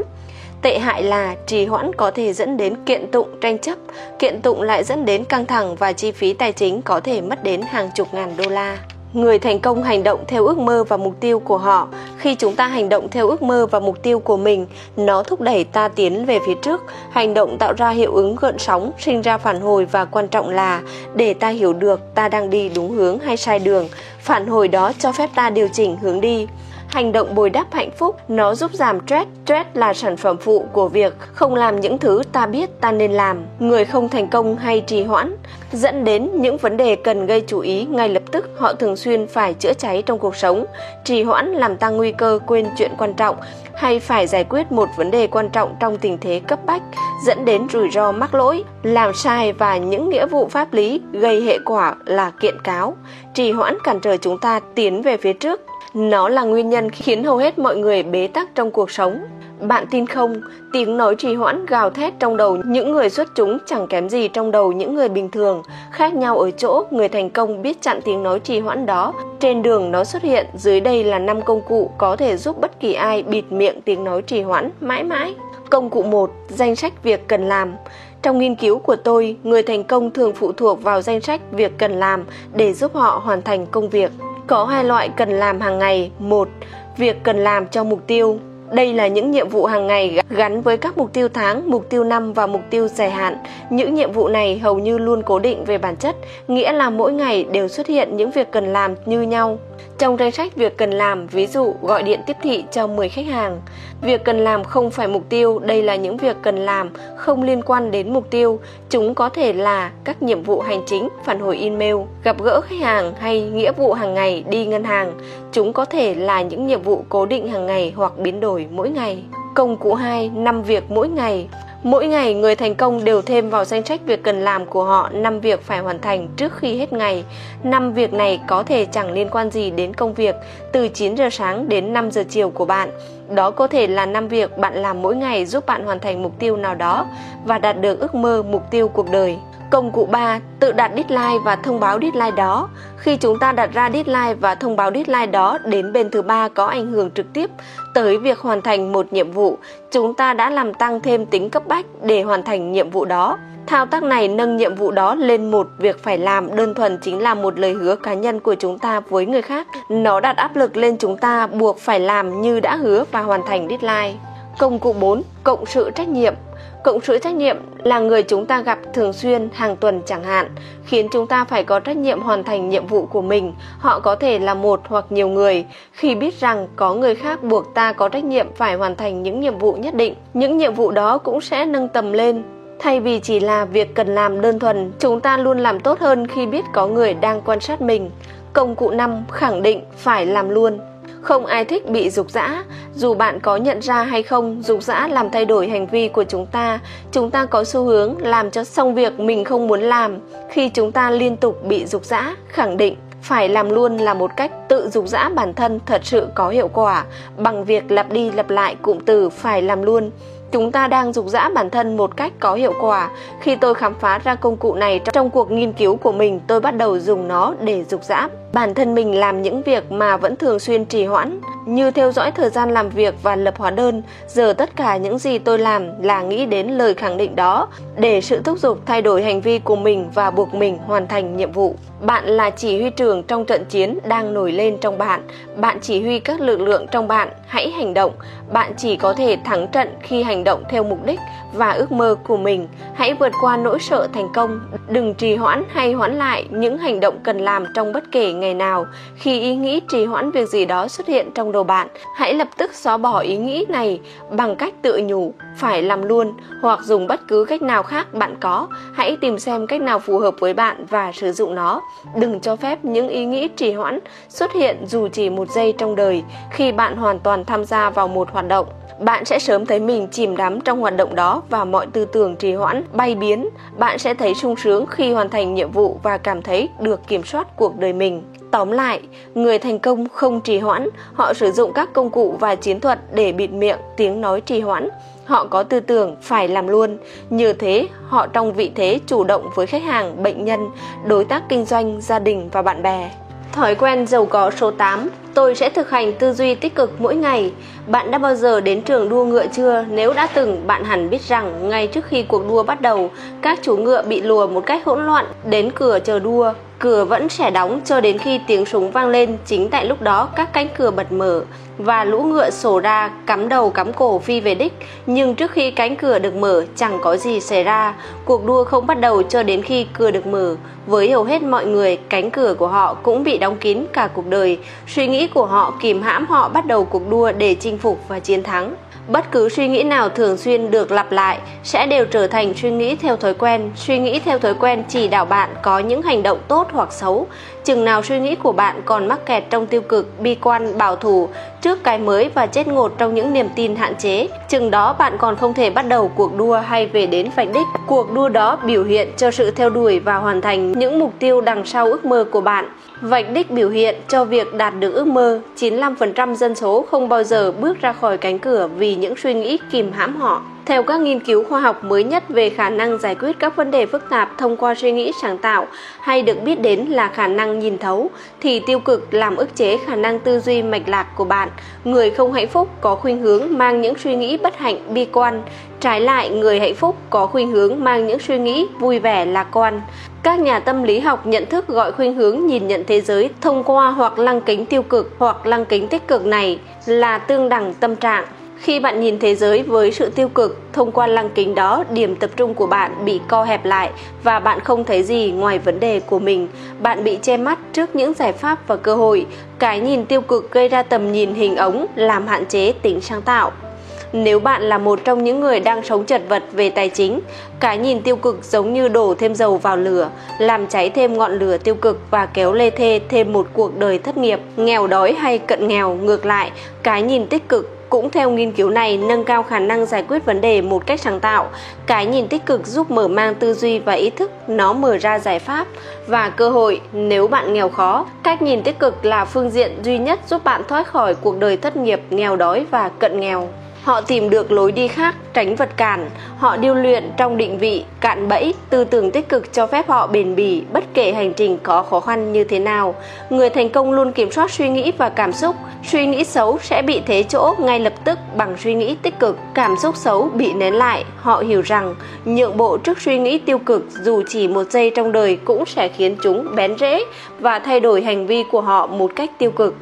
Tệ hại là trì hoãn có thể dẫn đến kiện tụng tranh chấp, kiện tụng lại dẫn đến căng thẳng và chi phí tài chính có thể mất đến hàng chục ngàn đô la người thành công hành động theo ước mơ và mục tiêu của họ. Khi chúng ta hành động theo ước mơ và mục tiêu của mình, nó thúc đẩy ta tiến về phía trước. Hành động tạo ra hiệu ứng gợn sóng, sinh ra phản hồi và quan trọng là để ta hiểu được ta đang đi đúng hướng hay sai đường. Phản hồi đó cho phép ta điều chỉnh hướng đi hành động bồi đắp hạnh phúc, nó giúp giảm stress. Stress là sản phẩm phụ của việc không làm những thứ ta biết ta nên làm. Người không thành công hay trì hoãn dẫn đến những vấn đề cần gây chú ý ngay lập tức. Họ thường xuyên phải chữa cháy trong cuộc sống. Trì hoãn làm tăng nguy cơ quên chuyện quan trọng hay phải giải quyết một vấn đề quan trọng trong tình thế cấp bách dẫn đến rủi ro mắc lỗi. Làm sai và những nghĩa vụ pháp lý gây hệ quả là kiện cáo. Trì hoãn cản trở chúng ta tiến về phía trước nó là nguyên nhân khiến hầu hết mọi người bế tắc trong cuộc sống bạn tin không, tiếng nói trì hoãn gào thét trong đầu những người xuất chúng chẳng kém gì trong đầu những người bình thường. Khác nhau ở chỗ, người thành công biết chặn tiếng nói trì hoãn đó. Trên đường nó xuất hiện, dưới đây là năm công cụ có thể giúp bất kỳ ai bịt miệng tiếng nói trì hoãn mãi mãi. Công cụ 1. Danh sách việc cần làm. Trong nghiên cứu của tôi, người thành công thường phụ thuộc vào danh sách việc cần làm để giúp họ hoàn thành công việc. Có hai loại cần làm hàng ngày. một Việc cần làm cho mục tiêu đây là những nhiệm vụ hàng ngày gắn với các mục tiêu tháng, mục tiêu năm và mục tiêu dài hạn. Những nhiệm vụ này hầu như luôn cố định về bản chất, nghĩa là mỗi ngày đều xuất hiện những việc cần làm như nhau. Trong danh sách việc cần làm, ví dụ gọi điện tiếp thị cho 10 khách hàng. Việc cần làm không phải mục tiêu, đây là những việc cần làm không liên quan đến mục tiêu. Chúng có thể là các nhiệm vụ hành chính, phản hồi email, gặp gỡ khách hàng hay nghĩa vụ hàng ngày đi ngân hàng. Chúng có thể là những nhiệm vụ cố định hàng ngày hoặc biến đổi mỗi ngày. Công cụ 2, 5 việc mỗi ngày. Mỗi ngày, người thành công đều thêm vào danh sách việc cần làm của họ 5 việc phải hoàn thành trước khi hết ngày. 5 việc này có thể chẳng liên quan gì đến công việc, từ 9 giờ sáng đến 5 giờ chiều của bạn. Đó có thể là 5 việc bạn làm mỗi ngày giúp bạn hoàn thành mục tiêu nào đó và đạt được ước mơ, mục tiêu cuộc đời. Công cụ 3. Tự đặt deadline và thông báo deadline đó. Khi chúng ta đặt ra deadline và thông báo deadline đó đến bên thứ ba có ảnh hưởng trực tiếp tới việc hoàn thành một nhiệm vụ, chúng ta đã làm tăng thêm tính cấp bách để hoàn thành nhiệm vụ đó. Thao tác này nâng nhiệm vụ đó lên một việc phải làm đơn thuần chính là một lời hứa cá nhân của chúng ta với người khác. Nó đặt áp lực lên chúng ta buộc phải làm như đã hứa và hoàn thành deadline. Công cụ 4. Cộng sự trách nhiệm Cộng chuỗi trách nhiệm là người chúng ta gặp thường xuyên hàng tuần chẳng hạn, khiến chúng ta phải có trách nhiệm hoàn thành nhiệm vụ của mình. Họ có thể là một hoặc nhiều người. Khi biết rằng có người khác buộc ta có trách nhiệm phải hoàn thành những nhiệm vụ nhất định, những nhiệm vụ đó cũng sẽ nâng tầm lên. Thay vì chỉ là việc cần làm đơn thuần, chúng ta luôn làm tốt hơn khi biết có người đang quan sát mình. Công cụ năm khẳng định phải làm luôn. Không ai thích bị dục dã, dù bạn có nhận ra hay không, dục dã làm thay đổi hành vi của chúng ta. Chúng ta có xu hướng làm cho xong việc mình không muốn làm. Khi chúng ta liên tục bị dục dã, khẳng định phải làm luôn là một cách tự dục dã bản thân thật sự có hiệu quả bằng việc lặp đi lặp lại cụm từ phải làm luôn Chúng ta đang dục dã bản thân một cách có hiệu quả. Khi tôi khám phá ra công cụ này trong cuộc nghiên cứu của mình, tôi bắt đầu dùng nó để dục dã bản thân mình làm những việc mà vẫn thường xuyên trì hoãn, như theo dõi thời gian làm việc và lập hóa đơn. Giờ tất cả những gì tôi làm là nghĩ đến lời khẳng định đó để sự thúc giục thay đổi hành vi của mình và buộc mình hoàn thành nhiệm vụ. Bạn là chỉ huy trưởng trong trận chiến đang nổi lên trong bạn. Bạn chỉ huy các lực lượng trong bạn, hãy hành động. Bạn chỉ có thể thắng trận khi hành động theo mục đích và ước mơ của mình. Hãy vượt qua nỗi sợ thành công. Đừng trì hoãn hay hoãn lại những hành động cần làm trong bất kể ngày nào. Khi ý nghĩ trì hoãn việc gì đó xuất hiện trong đầu bạn, hãy lập tức xóa bỏ ý nghĩ này bằng cách tự nhủ phải làm luôn hoặc dùng bất cứ cách nào khác bạn có. Hãy tìm xem cách nào phù hợp với bạn và sử dụng nó. Đừng cho phép những ý nghĩ trì hoãn xuất hiện dù chỉ một giây trong đời khi bạn hoàn toàn tham gia vào một hoạt động bạn sẽ sớm thấy mình chìm đắm trong hoạt động đó và mọi tư tưởng trì hoãn bay biến bạn sẽ thấy sung sướng khi hoàn thành nhiệm vụ và cảm thấy được kiểm soát cuộc đời mình tóm lại, người thành công không trì hoãn, họ sử dụng các công cụ và chiến thuật để bịt miệng tiếng nói trì hoãn. Họ có tư tưởng phải làm luôn. Như thế, họ trong vị thế chủ động với khách hàng, bệnh nhân, đối tác kinh doanh, gia đình và bạn bè. Thói quen giàu có số 8 Tôi sẽ thực hành tư duy tích cực mỗi ngày. Bạn đã bao giờ đến trường đua ngựa chưa? Nếu đã từng, bạn hẳn biết rằng ngay trước khi cuộc đua bắt đầu, các chủ ngựa bị lùa một cách hỗn loạn đến cửa chờ đua. cửa vẫn sẽ đóng cho đến khi tiếng súng vang lên chính tại lúc đó các cánh cửa bật mở và lũ ngựa sổ ra, cắm đầu cắm cổ phi về đích. Nhưng trước khi cánh cửa được mở, chẳng có gì xảy ra. Cuộc đua không bắt đầu cho đến khi cửa được mở. Với hầu hết mọi người, cánh cửa của họ cũng bị đóng kín cả cuộc đời. Suy nghĩ của họ kìm hãm họ bắt đầu cuộc đua để chinh phục và chiến thắng. Bất cứ suy nghĩ nào thường xuyên được lặp lại sẽ đều trở thành suy nghĩ theo thói quen. Suy nghĩ theo thói quen chỉ đạo bạn có những hành động tốt hoặc xấu chừng nào suy nghĩ của bạn còn mắc kẹt trong tiêu cực, bi quan, bảo thủ, trước cái mới và chết ngột trong những niềm tin hạn chế, chừng đó bạn còn không thể bắt đầu cuộc đua hay về đến vạch đích. Cuộc đua đó biểu hiện cho sự theo đuổi và hoàn thành những mục tiêu đằng sau ước mơ của bạn. Vạch đích biểu hiện cho việc đạt được ước mơ, 95% dân số không bao giờ bước ra khỏi cánh cửa vì những suy nghĩ kìm hãm họ. Theo các nghiên cứu khoa học mới nhất về khả năng giải quyết các vấn đề phức tạp thông qua suy nghĩ sáng tạo hay được biết đến là khả năng nhìn thấu, thì tiêu cực làm ức chế khả năng tư duy mạch lạc của bạn. Người không hạnh phúc có khuynh hướng mang những suy nghĩ bất hạnh bi quan, trái lại người hạnh phúc có khuynh hướng mang những suy nghĩ vui vẻ lạc quan. Các nhà tâm lý học nhận thức gọi khuynh hướng nhìn nhận thế giới thông qua hoặc lăng kính tiêu cực hoặc lăng kính tích cực này là tương đẳng tâm trạng. Khi bạn nhìn thế giới với sự tiêu cực, thông qua lăng kính đó, điểm tập trung của bạn bị co hẹp lại và bạn không thấy gì ngoài vấn đề của mình. Bạn bị che mắt trước những giải pháp và cơ hội. Cái nhìn tiêu cực gây ra tầm nhìn hình ống, làm hạn chế tính sáng tạo. Nếu bạn là một trong những người đang sống chật vật về tài chính, cái nhìn tiêu cực giống như đổ thêm dầu vào lửa, làm cháy thêm ngọn lửa tiêu cực và kéo lê thê thêm một cuộc đời thất nghiệp, nghèo đói hay cận nghèo. Ngược lại, cái nhìn tích cực cũng theo nghiên cứu này nâng cao khả năng giải quyết vấn đề một cách sáng tạo. Cái nhìn tích cực giúp mở mang tư duy và ý thức, nó mở ra giải pháp và cơ hội nếu bạn nghèo khó. Cách nhìn tích cực là phương diện duy nhất giúp bạn thoát khỏi cuộc đời thất nghiệp, nghèo đói và cận nghèo. Họ tìm được lối đi khác, tránh vật cản. Họ điêu luyện trong định vị, cạn bẫy, tư tưởng tích cực cho phép họ bền bỉ bất kể hành trình có khó khăn như thế nào. Người thành công luôn kiểm soát suy nghĩ và cảm xúc. Suy nghĩ xấu sẽ bị thế chỗ ngay lập tức bằng suy nghĩ tích cực. Cảm xúc xấu bị nén lại. Họ hiểu rằng nhượng bộ trước suy nghĩ tiêu cực dù chỉ một giây trong đời cũng sẽ khiến chúng bén rễ và thay đổi hành vi của họ một cách tiêu cực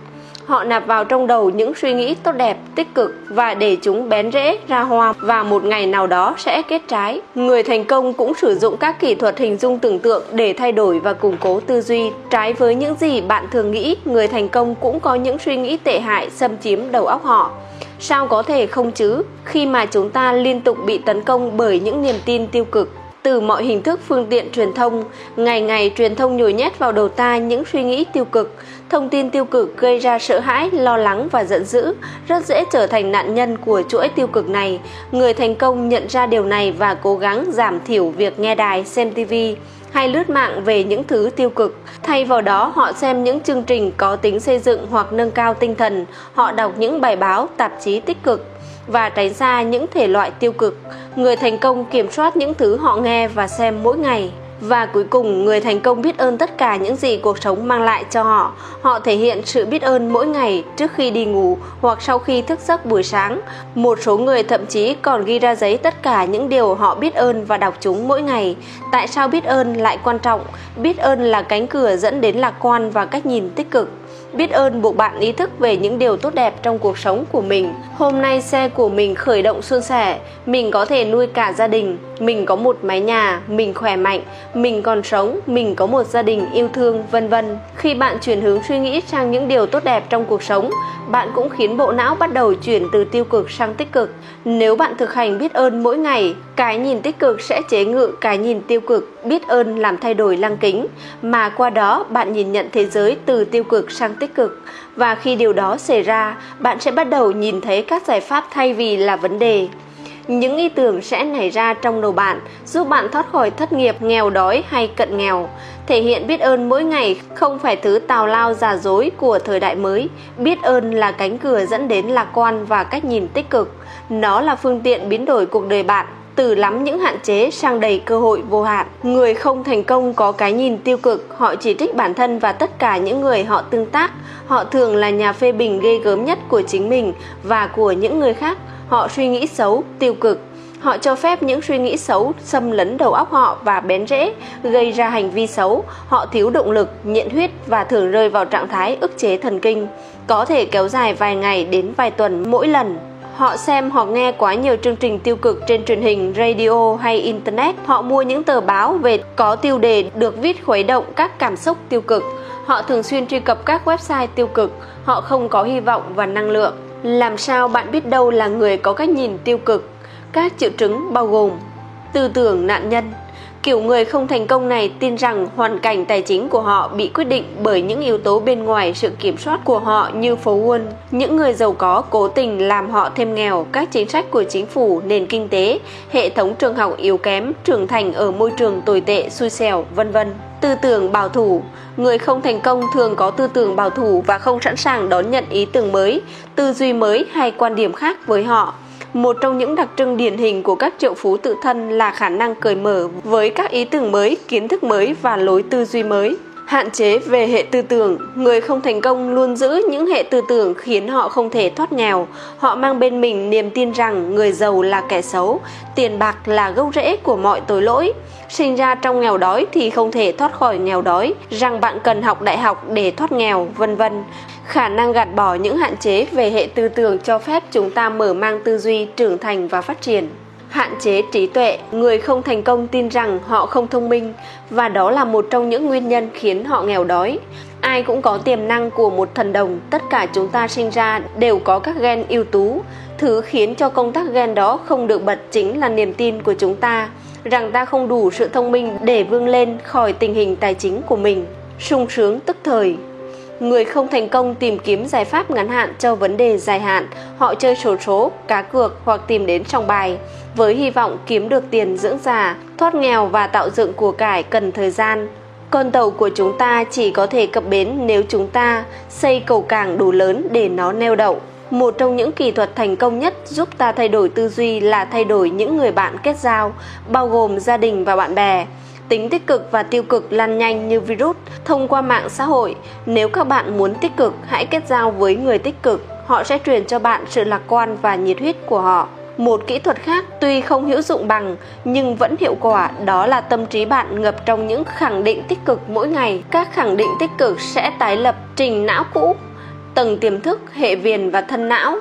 họ nạp vào trong đầu những suy nghĩ tốt đẹp, tích cực và để chúng bén rễ ra hoa và một ngày nào đó sẽ kết trái. Người thành công cũng sử dụng các kỹ thuật hình dung tưởng tượng để thay đổi và củng cố tư duy. Trái với những gì bạn thường nghĩ, người thành công cũng có những suy nghĩ tệ hại xâm chiếm đầu óc họ. Sao có thể không chứ, khi mà chúng ta liên tục bị tấn công bởi những niềm tin tiêu cực từ mọi hình thức phương tiện truyền thông, ngày ngày truyền thông nhồi nhét vào đầu ta những suy nghĩ tiêu cực, thông tin tiêu cực gây ra sợ hãi, lo lắng và giận dữ, rất dễ trở thành nạn nhân của chuỗi tiêu cực này. Người thành công nhận ra điều này và cố gắng giảm thiểu việc nghe đài, xem TV hay lướt mạng về những thứ tiêu cực. Thay vào đó, họ xem những chương trình có tính xây dựng hoặc nâng cao tinh thần, họ đọc những bài báo, tạp chí tích cực và tránh xa những thể loại tiêu cực. Người thành công kiểm soát những thứ họ nghe và xem mỗi ngày. Và cuối cùng, người thành công biết ơn tất cả những gì cuộc sống mang lại cho họ. Họ thể hiện sự biết ơn mỗi ngày trước khi đi ngủ hoặc sau khi thức giấc buổi sáng. Một số người thậm chí còn ghi ra giấy tất cả những điều họ biết ơn và đọc chúng mỗi ngày. Tại sao biết ơn lại quan trọng? Biết ơn là cánh cửa dẫn đến lạc quan và cách nhìn tích cực. Biết ơn buộc bạn ý thức về những điều tốt đẹp trong cuộc sống của mình. Hôm nay xe của mình khởi động suôn sẻ, mình có thể nuôi cả gia đình, mình có một mái nhà, mình khỏe mạnh, mình còn sống, mình có một gia đình yêu thương, vân vân. Khi bạn chuyển hướng suy nghĩ sang những điều tốt đẹp trong cuộc sống, bạn cũng khiến bộ não bắt đầu chuyển từ tiêu cực sang tích cực. Nếu bạn thực hành biết ơn mỗi ngày, cái nhìn tích cực sẽ chế ngự cái nhìn tiêu cực, biết ơn làm thay đổi lăng kính, mà qua đó bạn nhìn nhận thế giới từ tiêu cực sang tích cực. Và khi điều đó xảy ra, bạn sẽ bắt đầu nhìn thấy các giải pháp thay vì là vấn đề. Những ý tưởng sẽ nảy ra trong đầu bạn giúp bạn thoát khỏi thất nghiệp nghèo đói hay cận nghèo. Thể hiện biết ơn mỗi ngày không phải thứ tào lao giả dối của thời đại mới. Biết ơn là cánh cửa dẫn đến lạc quan và cách nhìn tích cực. Nó là phương tiện biến đổi cuộc đời bạn từ lắm những hạn chế sang đầy cơ hội vô hạn. Người không thành công có cái nhìn tiêu cực, họ chỉ trích bản thân và tất cả những người họ tương tác. Họ thường là nhà phê bình ghê gớm nhất của chính mình và của những người khác họ suy nghĩ xấu, tiêu cực. Họ cho phép những suy nghĩ xấu xâm lấn đầu óc họ và bén rễ, gây ra hành vi xấu. Họ thiếu động lực, nhiệt huyết và thường rơi vào trạng thái ức chế thần kinh, có thể kéo dài vài ngày đến vài tuần mỗi lần. Họ xem hoặc nghe quá nhiều chương trình tiêu cực trên truyền hình, radio hay internet. Họ mua những tờ báo về có tiêu đề được viết khuấy động các cảm xúc tiêu cực. Họ thường xuyên truy cập các website tiêu cực. Họ không có hy vọng và năng lượng. Làm sao bạn biết đâu là người có cách nhìn tiêu cực? Các triệu chứng bao gồm tư tưởng nạn nhân, Kiểu người không thành công này tin rằng hoàn cảnh tài chính của họ bị quyết định bởi những yếu tố bên ngoài sự kiểm soát của họ như phố Wall. Những người giàu có cố tình làm họ thêm nghèo, các chính sách của chính phủ, nền kinh tế, hệ thống trường học yếu kém, trưởng thành ở môi trường tồi tệ, xui xẻo, vân vân. Tư tưởng bảo thủ Người không thành công thường có tư tưởng bảo thủ và không sẵn sàng đón nhận ý tưởng mới, tư duy mới hay quan điểm khác với họ một trong những đặc trưng điển hình của các triệu phú tự thân là khả năng cởi mở với các ý tưởng mới, kiến thức mới và lối tư duy mới. Hạn chế về hệ tư tưởng, người không thành công luôn giữ những hệ tư tưởng khiến họ không thể thoát nghèo. Họ mang bên mình niềm tin rằng người giàu là kẻ xấu, tiền bạc là gốc rễ của mọi tội lỗi. Sinh ra trong nghèo đói thì không thể thoát khỏi nghèo đói, rằng bạn cần học đại học để thoát nghèo, vân vân. Khả năng gạt bỏ những hạn chế về hệ tư tưởng cho phép chúng ta mở mang tư duy, trưởng thành và phát triển. Hạn chế trí tuệ, người không thành công tin rằng họ không thông minh và đó là một trong những nguyên nhân khiến họ nghèo đói. Ai cũng có tiềm năng của một thần đồng, tất cả chúng ta sinh ra đều có các gen ưu tú. Thứ khiến cho công tác gen đó không được bật chính là niềm tin của chúng ta rằng ta không đủ sự thông minh để vươn lên khỏi tình hình tài chính của mình. sung sướng tức thời Người không thành công tìm kiếm giải pháp ngắn hạn cho vấn đề dài hạn, họ chơi sổ số, cá cược hoặc tìm đến trong bài với hy vọng kiếm được tiền dưỡng già, thoát nghèo và tạo dựng của cải cần thời gian. Con tàu của chúng ta chỉ có thể cập bến nếu chúng ta xây cầu cảng đủ lớn để nó neo đậu. Một trong những kỹ thuật thành công nhất giúp ta thay đổi tư duy là thay đổi những người bạn kết giao, bao gồm gia đình và bạn bè. Tính tích cực và tiêu cực lan nhanh như virus thông qua mạng xã hội. Nếu các bạn muốn tích cực, hãy kết giao với người tích cực. Họ sẽ truyền cho bạn sự lạc quan và nhiệt huyết của họ. Một kỹ thuật khác tuy không hữu dụng bằng nhưng vẫn hiệu quả đó là tâm trí bạn ngập trong những khẳng định tích cực mỗi ngày. Các khẳng định tích cực sẽ tái lập trình não cũ, tầng tiềm thức, hệ viền và thân não.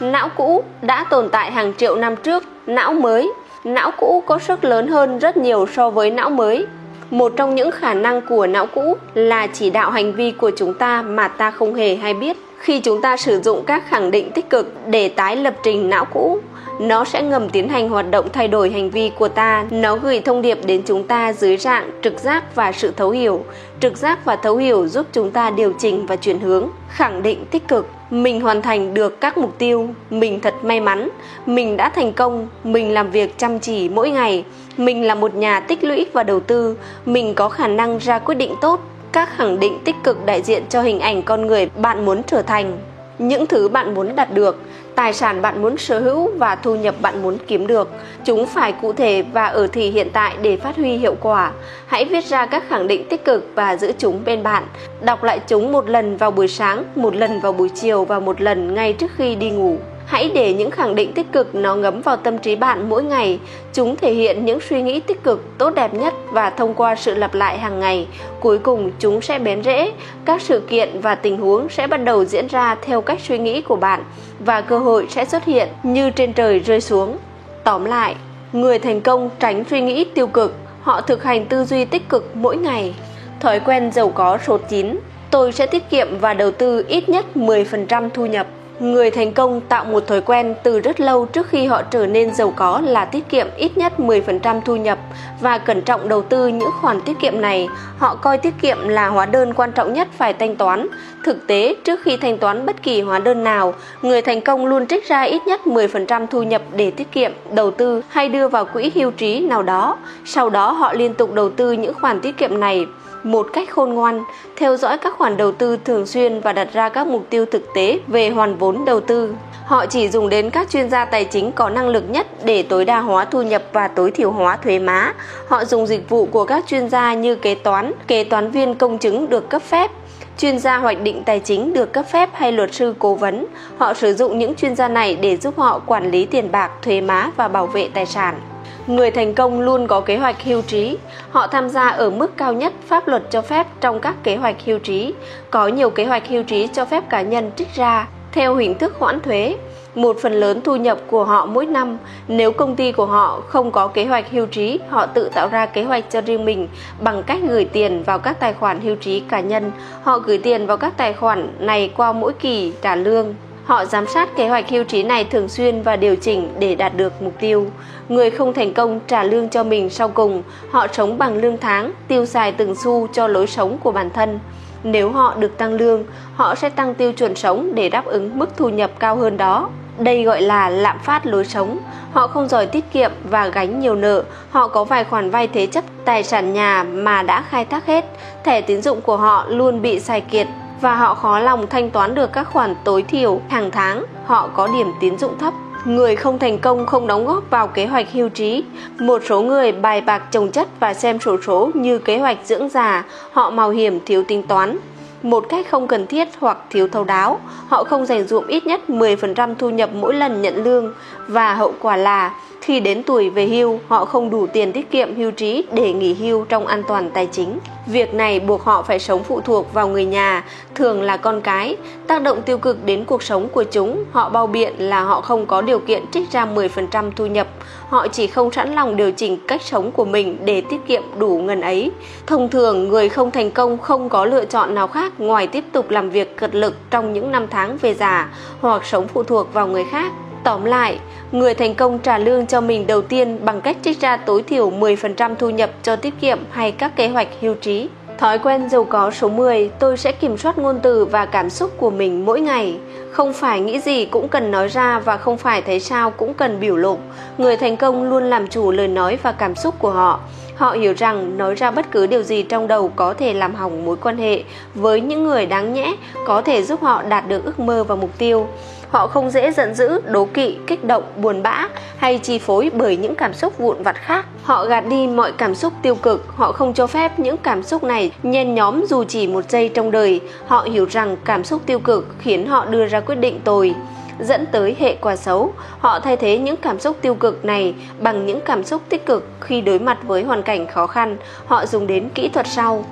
Não cũ đã tồn tại hàng triệu năm trước, não mới não cũ có sức lớn hơn rất nhiều so với não mới. Một trong những khả năng của não cũ là chỉ đạo hành vi của chúng ta mà ta không hề hay biết. Khi chúng ta sử dụng các khẳng định tích cực để tái lập trình não cũ, nó sẽ ngầm tiến hành hoạt động thay đổi hành vi của ta nó gửi thông điệp đến chúng ta dưới dạng trực giác và sự thấu hiểu trực giác và thấu hiểu giúp chúng ta điều chỉnh và chuyển hướng khẳng định tích cực mình hoàn thành được các mục tiêu, mình thật may mắn. Mình đã thành công, mình làm việc chăm chỉ mỗi ngày. Mình là một nhà tích lũy và đầu tư. Mình có khả năng ra quyết định tốt, các khẳng định tích cực đại diện cho hình ảnh con người bạn muốn trở thành. Những thứ bạn muốn đạt được tài sản bạn muốn sở hữu và thu nhập bạn muốn kiếm được chúng phải cụ thể và ở thì hiện tại để phát huy hiệu quả hãy viết ra các khẳng định tích cực và giữ chúng bên bạn đọc lại chúng một lần vào buổi sáng một lần vào buổi chiều và một lần ngay trước khi đi ngủ Hãy để những khẳng định tích cực nó ngấm vào tâm trí bạn mỗi ngày. Chúng thể hiện những suy nghĩ tích cực tốt đẹp nhất và thông qua sự lặp lại hàng ngày, cuối cùng chúng sẽ bén rễ. Các sự kiện và tình huống sẽ bắt đầu diễn ra theo cách suy nghĩ của bạn và cơ hội sẽ xuất hiện như trên trời rơi xuống. Tóm lại, người thành công tránh suy nghĩ tiêu cực, họ thực hành tư duy tích cực mỗi ngày. Thói quen giàu có số 9 Tôi sẽ tiết kiệm và đầu tư ít nhất 10% thu nhập. Người thành công tạo một thói quen từ rất lâu trước khi họ trở nên giàu có là tiết kiệm ít nhất 10% thu nhập và cẩn trọng đầu tư những khoản tiết kiệm này. Họ coi tiết kiệm là hóa đơn quan trọng nhất phải thanh toán. Thực tế, trước khi thanh toán bất kỳ hóa đơn nào, người thành công luôn trích ra ít nhất 10% thu nhập để tiết kiệm, đầu tư hay đưa vào quỹ hưu trí nào đó. Sau đó họ liên tục đầu tư những khoản tiết kiệm này một cách khôn ngoan, theo dõi các khoản đầu tư thường xuyên và đặt ra các mục tiêu thực tế về hoàn vốn đầu tư. Họ chỉ dùng đến các chuyên gia tài chính có năng lực nhất để tối đa hóa thu nhập và tối thiểu hóa thuế má. Họ dùng dịch vụ của các chuyên gia như kế toán, kế toán viên công chứng được cấp phép, chuyên gia hoạch định tài chính được cấp phép hay luật sư cố vấn. Họ sử dụng những chuyên gia này để giúp họ quản lý tiền bạc, thuế má và bảo vệ tài sản. Người thành công luôn có kế hoạch hưu trí. Họ tham gia ở mức cao nhất pháp luật cho phép trong các kế hoạch hưu trí. Có nhiều kế hoạch hưu trí cho phép cá nhân trích ra theo hình thức hoãn thuế một phần lớn thu nhập của họ mỗi năm. Nếu công ty của họ không có kế hoạch hưu trí, họ tự tạo ra kế hoạch cho riêng mình bằng cách gửi tiền vào các tài khoản hưu trí cá nhân. Họ gửi tiền vào các tài khoản này qua mỗi kỳ trả lương. Họ giám sát kế hoạch hưu trí này thường xuyên và điều chỉnh để đạt được mục tiêu. Người không thành công trả lương cho mình sau cùng, họ sống bằng lương tháng, tiêu xài từng xu cho lối sống của bản thân. Nếu họ được tăng lương, họ sẽ tăng tiêu chuẩn sống để đáp ứng mức thu nhập cao hơn đó. Đây gọi là lạm phát lối sống. Họ không giỏi tiết kiệm và gánh nhiều nợ. Họ có vài khoản vay thế chấp tài sản nhà mà đã khai thác hết. Thẻ tín dụng của họ luôn bị xài kiệt và họ khó lòng thanh toán được các khoản tối thiểu hàng tháng. Họ có điểm tín dụng thấp. Người không thành công không đóng góp vào kế hoạch hưu trí. Một số người bài bạc trồng chất và xem sổ số như kế hoạch dưỡng già, họ mạo hiểm thiếu tính toán, một cách không cần thiết hoặc thiếu thấu đáo. Họ không dành dụm ít nhất 10% thu nhập mỗi lần nhận lương và hậu quả là khi đến tuổi về hưu, họ không đủ tiền tiết kiệm hưu trí để nghỉ hưu trong an toàn tài chính. Việc này buộc họ phải sống phụ thuộc vào người nhà, thường là con cái, tác động tiêu cực đến cuộc sống của chúng. Họ bao biện là họ không có điều kiện trích ra 10% thu nhập, họ chỉ không sẵn lòng điều chỉnh cách sống của mình để tiết kiệm đủ ngân ấy. Thông thường, người không thành công không có lựa chọn nào khác ngoài tiếp tục làm việc cật lực trong những năm tháng về già hoặc sống phụ thuộc vào người khác. Tóm lại, người thành công trả lương cho mình đầu tiên bằng cách trích ra tối thiểu 10% thu nhập cho tiết kiệm hay các kế hoạch hưu trí. Thói quen giàu có số 10, tôi sẽ kiểm soát ngôn từ và cảm xúc của mình mỗi ngày. Không phải nghĩ gì cũng cần nói ra và không phải thấy sao cũng cần biểu lộ. Người thành công luôn làm chủ lời nói và cảm xúc của họ. Họ hiểu rằng nói ra bất cứ điều gì trong đầu có thể làm hỏng mối quan hệ với những người đáng nhẽ, có thể giúp họ đạt được ước mơ và mục tiêu. Họ không dễ giận dữ, đố kỵ, kích động, buồn bã hay chi phối bởi những cảm xúc vụn vặt khác. Họ gạt đi mọi cảm xúc tiêu cực, họ không cho phép những cảm xúc này nhen nhóm dù chỉ một giây trong đời. Họ hiểu rằng cảm xúc tiêu cực khiến họ đưa ra quyết định tồi dẫn tới hệ quả xấu. Họ thay thế những cảm xúc tiêu cực này bằng những cảm xúc tích cực khi đối mặt với hoàn cảnh khó khăn. Họ dùng đến kỹ thuật sau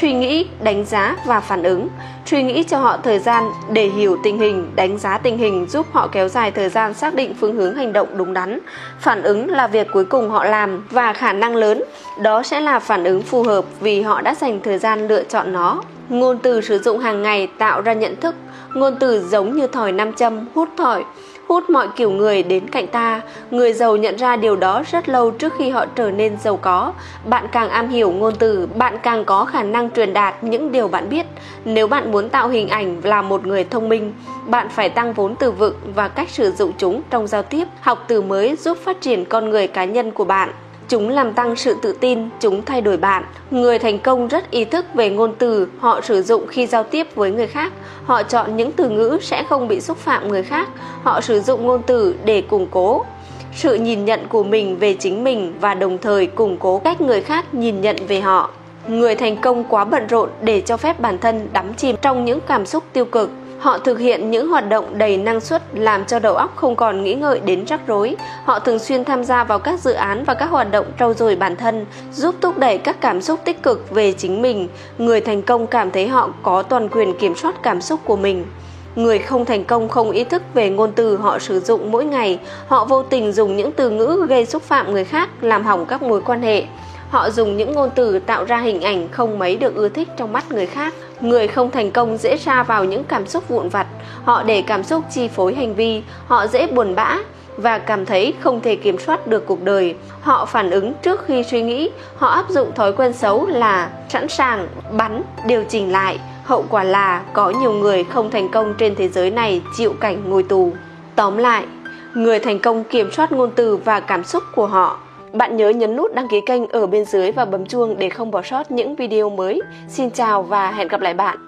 suy nghĩ, đánh giá và phản ứng. Suy nghĩ cho họ thời gian để hiểu tình hình, đánh giá tình hình giúp họ kéo dài thời gian xác định phương hướng hành động đúng đắn. Phản ứng là việc cuối cùng họ làm và khả năng lớn đó sẽ là phản ứng phù hợp vì họ đã dành thời gian lựa chọn nó. Ngôn từ sử dụng hàng ngày tạo ra nhận thức, ngôn từ giống như thỏi nam châm hút thỏi hút mọi kiểu người đến cạnh ta. Người giàu nhận ra điều đó rất lâu trước khi họ trở nên giàu có. Bạn càng am hiểu ngôn từ, bạn càng có khả năng truyền đạt những điều bạn biết. Nếu bạn muốn tạo hình ảnh là một người thông minh, bạn phải tăng vốn từ vựng và cách sử dụng chúng trong giao tiếp. Học từ mới giúp phát triển con người cá nhân của bạn. Chúng làm tăng sự tự tin, chúng thay đổi bạn. Người thành công rất ý thức về ngôn từ họ sử dụng khi giao tiếp với người khác. Họ chọn những từ ngữ sẽ không bị xúc phạm người khác. Họ sử dụng ngôn từ để củng cố sự nhìn nhận của mình về chính mình và đồng thời củng cố cách người khác nhìn nhận về họ. Người thành công quá bận rộn để cho phép bản thân đắm chìm trong những cảm xúc tiêu cực Họ thực hiện những hoạt động đầy năng suất làm cho đầu óc không còn nghĩ ngợi đến rắc rối. Họ thường xuyên tham gia vào các dự án và các hoạt động trau dồi bản thân, giúp thúc đẩy các cảm xúc tích cực về chính mình. Người thành công cảm thấy họ có toàn quyền kiểm soát cảm xúc của mình. Người không thành công không ý thức về ngôn từ họ sử dụng mỗi ngày, họ vô tình dùng những từ ngữ gây xúc phạm người khác, làm hỏng các mối quan hệ. Họ dùng những ngôn từ tạo ra hình ảnh không mấy được ưa thích trong mắt người khác. Người không thành công dễ ra vào những cảm xúc vụn vặt, họ để cảm xúc chi phối hành vi, họ dễ buồn bã và cảm thấy không thể kiểm soát được cuộc đời. Họ phản ứng trước khi suy nghĩ, họ áp dụng thói quen xấu là sẵn sàng bắn, điều chỉnh lại. Hậu quả là có nhiều người không thành công trên thế giới này chịu cảnh ngồi tù. Tóm lại, người thành công kiểm soát ngôn từ và cảm xúc của họ bạn nhớ nhấn nút đăng ký kênh ở bên dưới và bấm chuông để không bỏ sót những video mới. Xin chào và hẹn gặp lại bạn.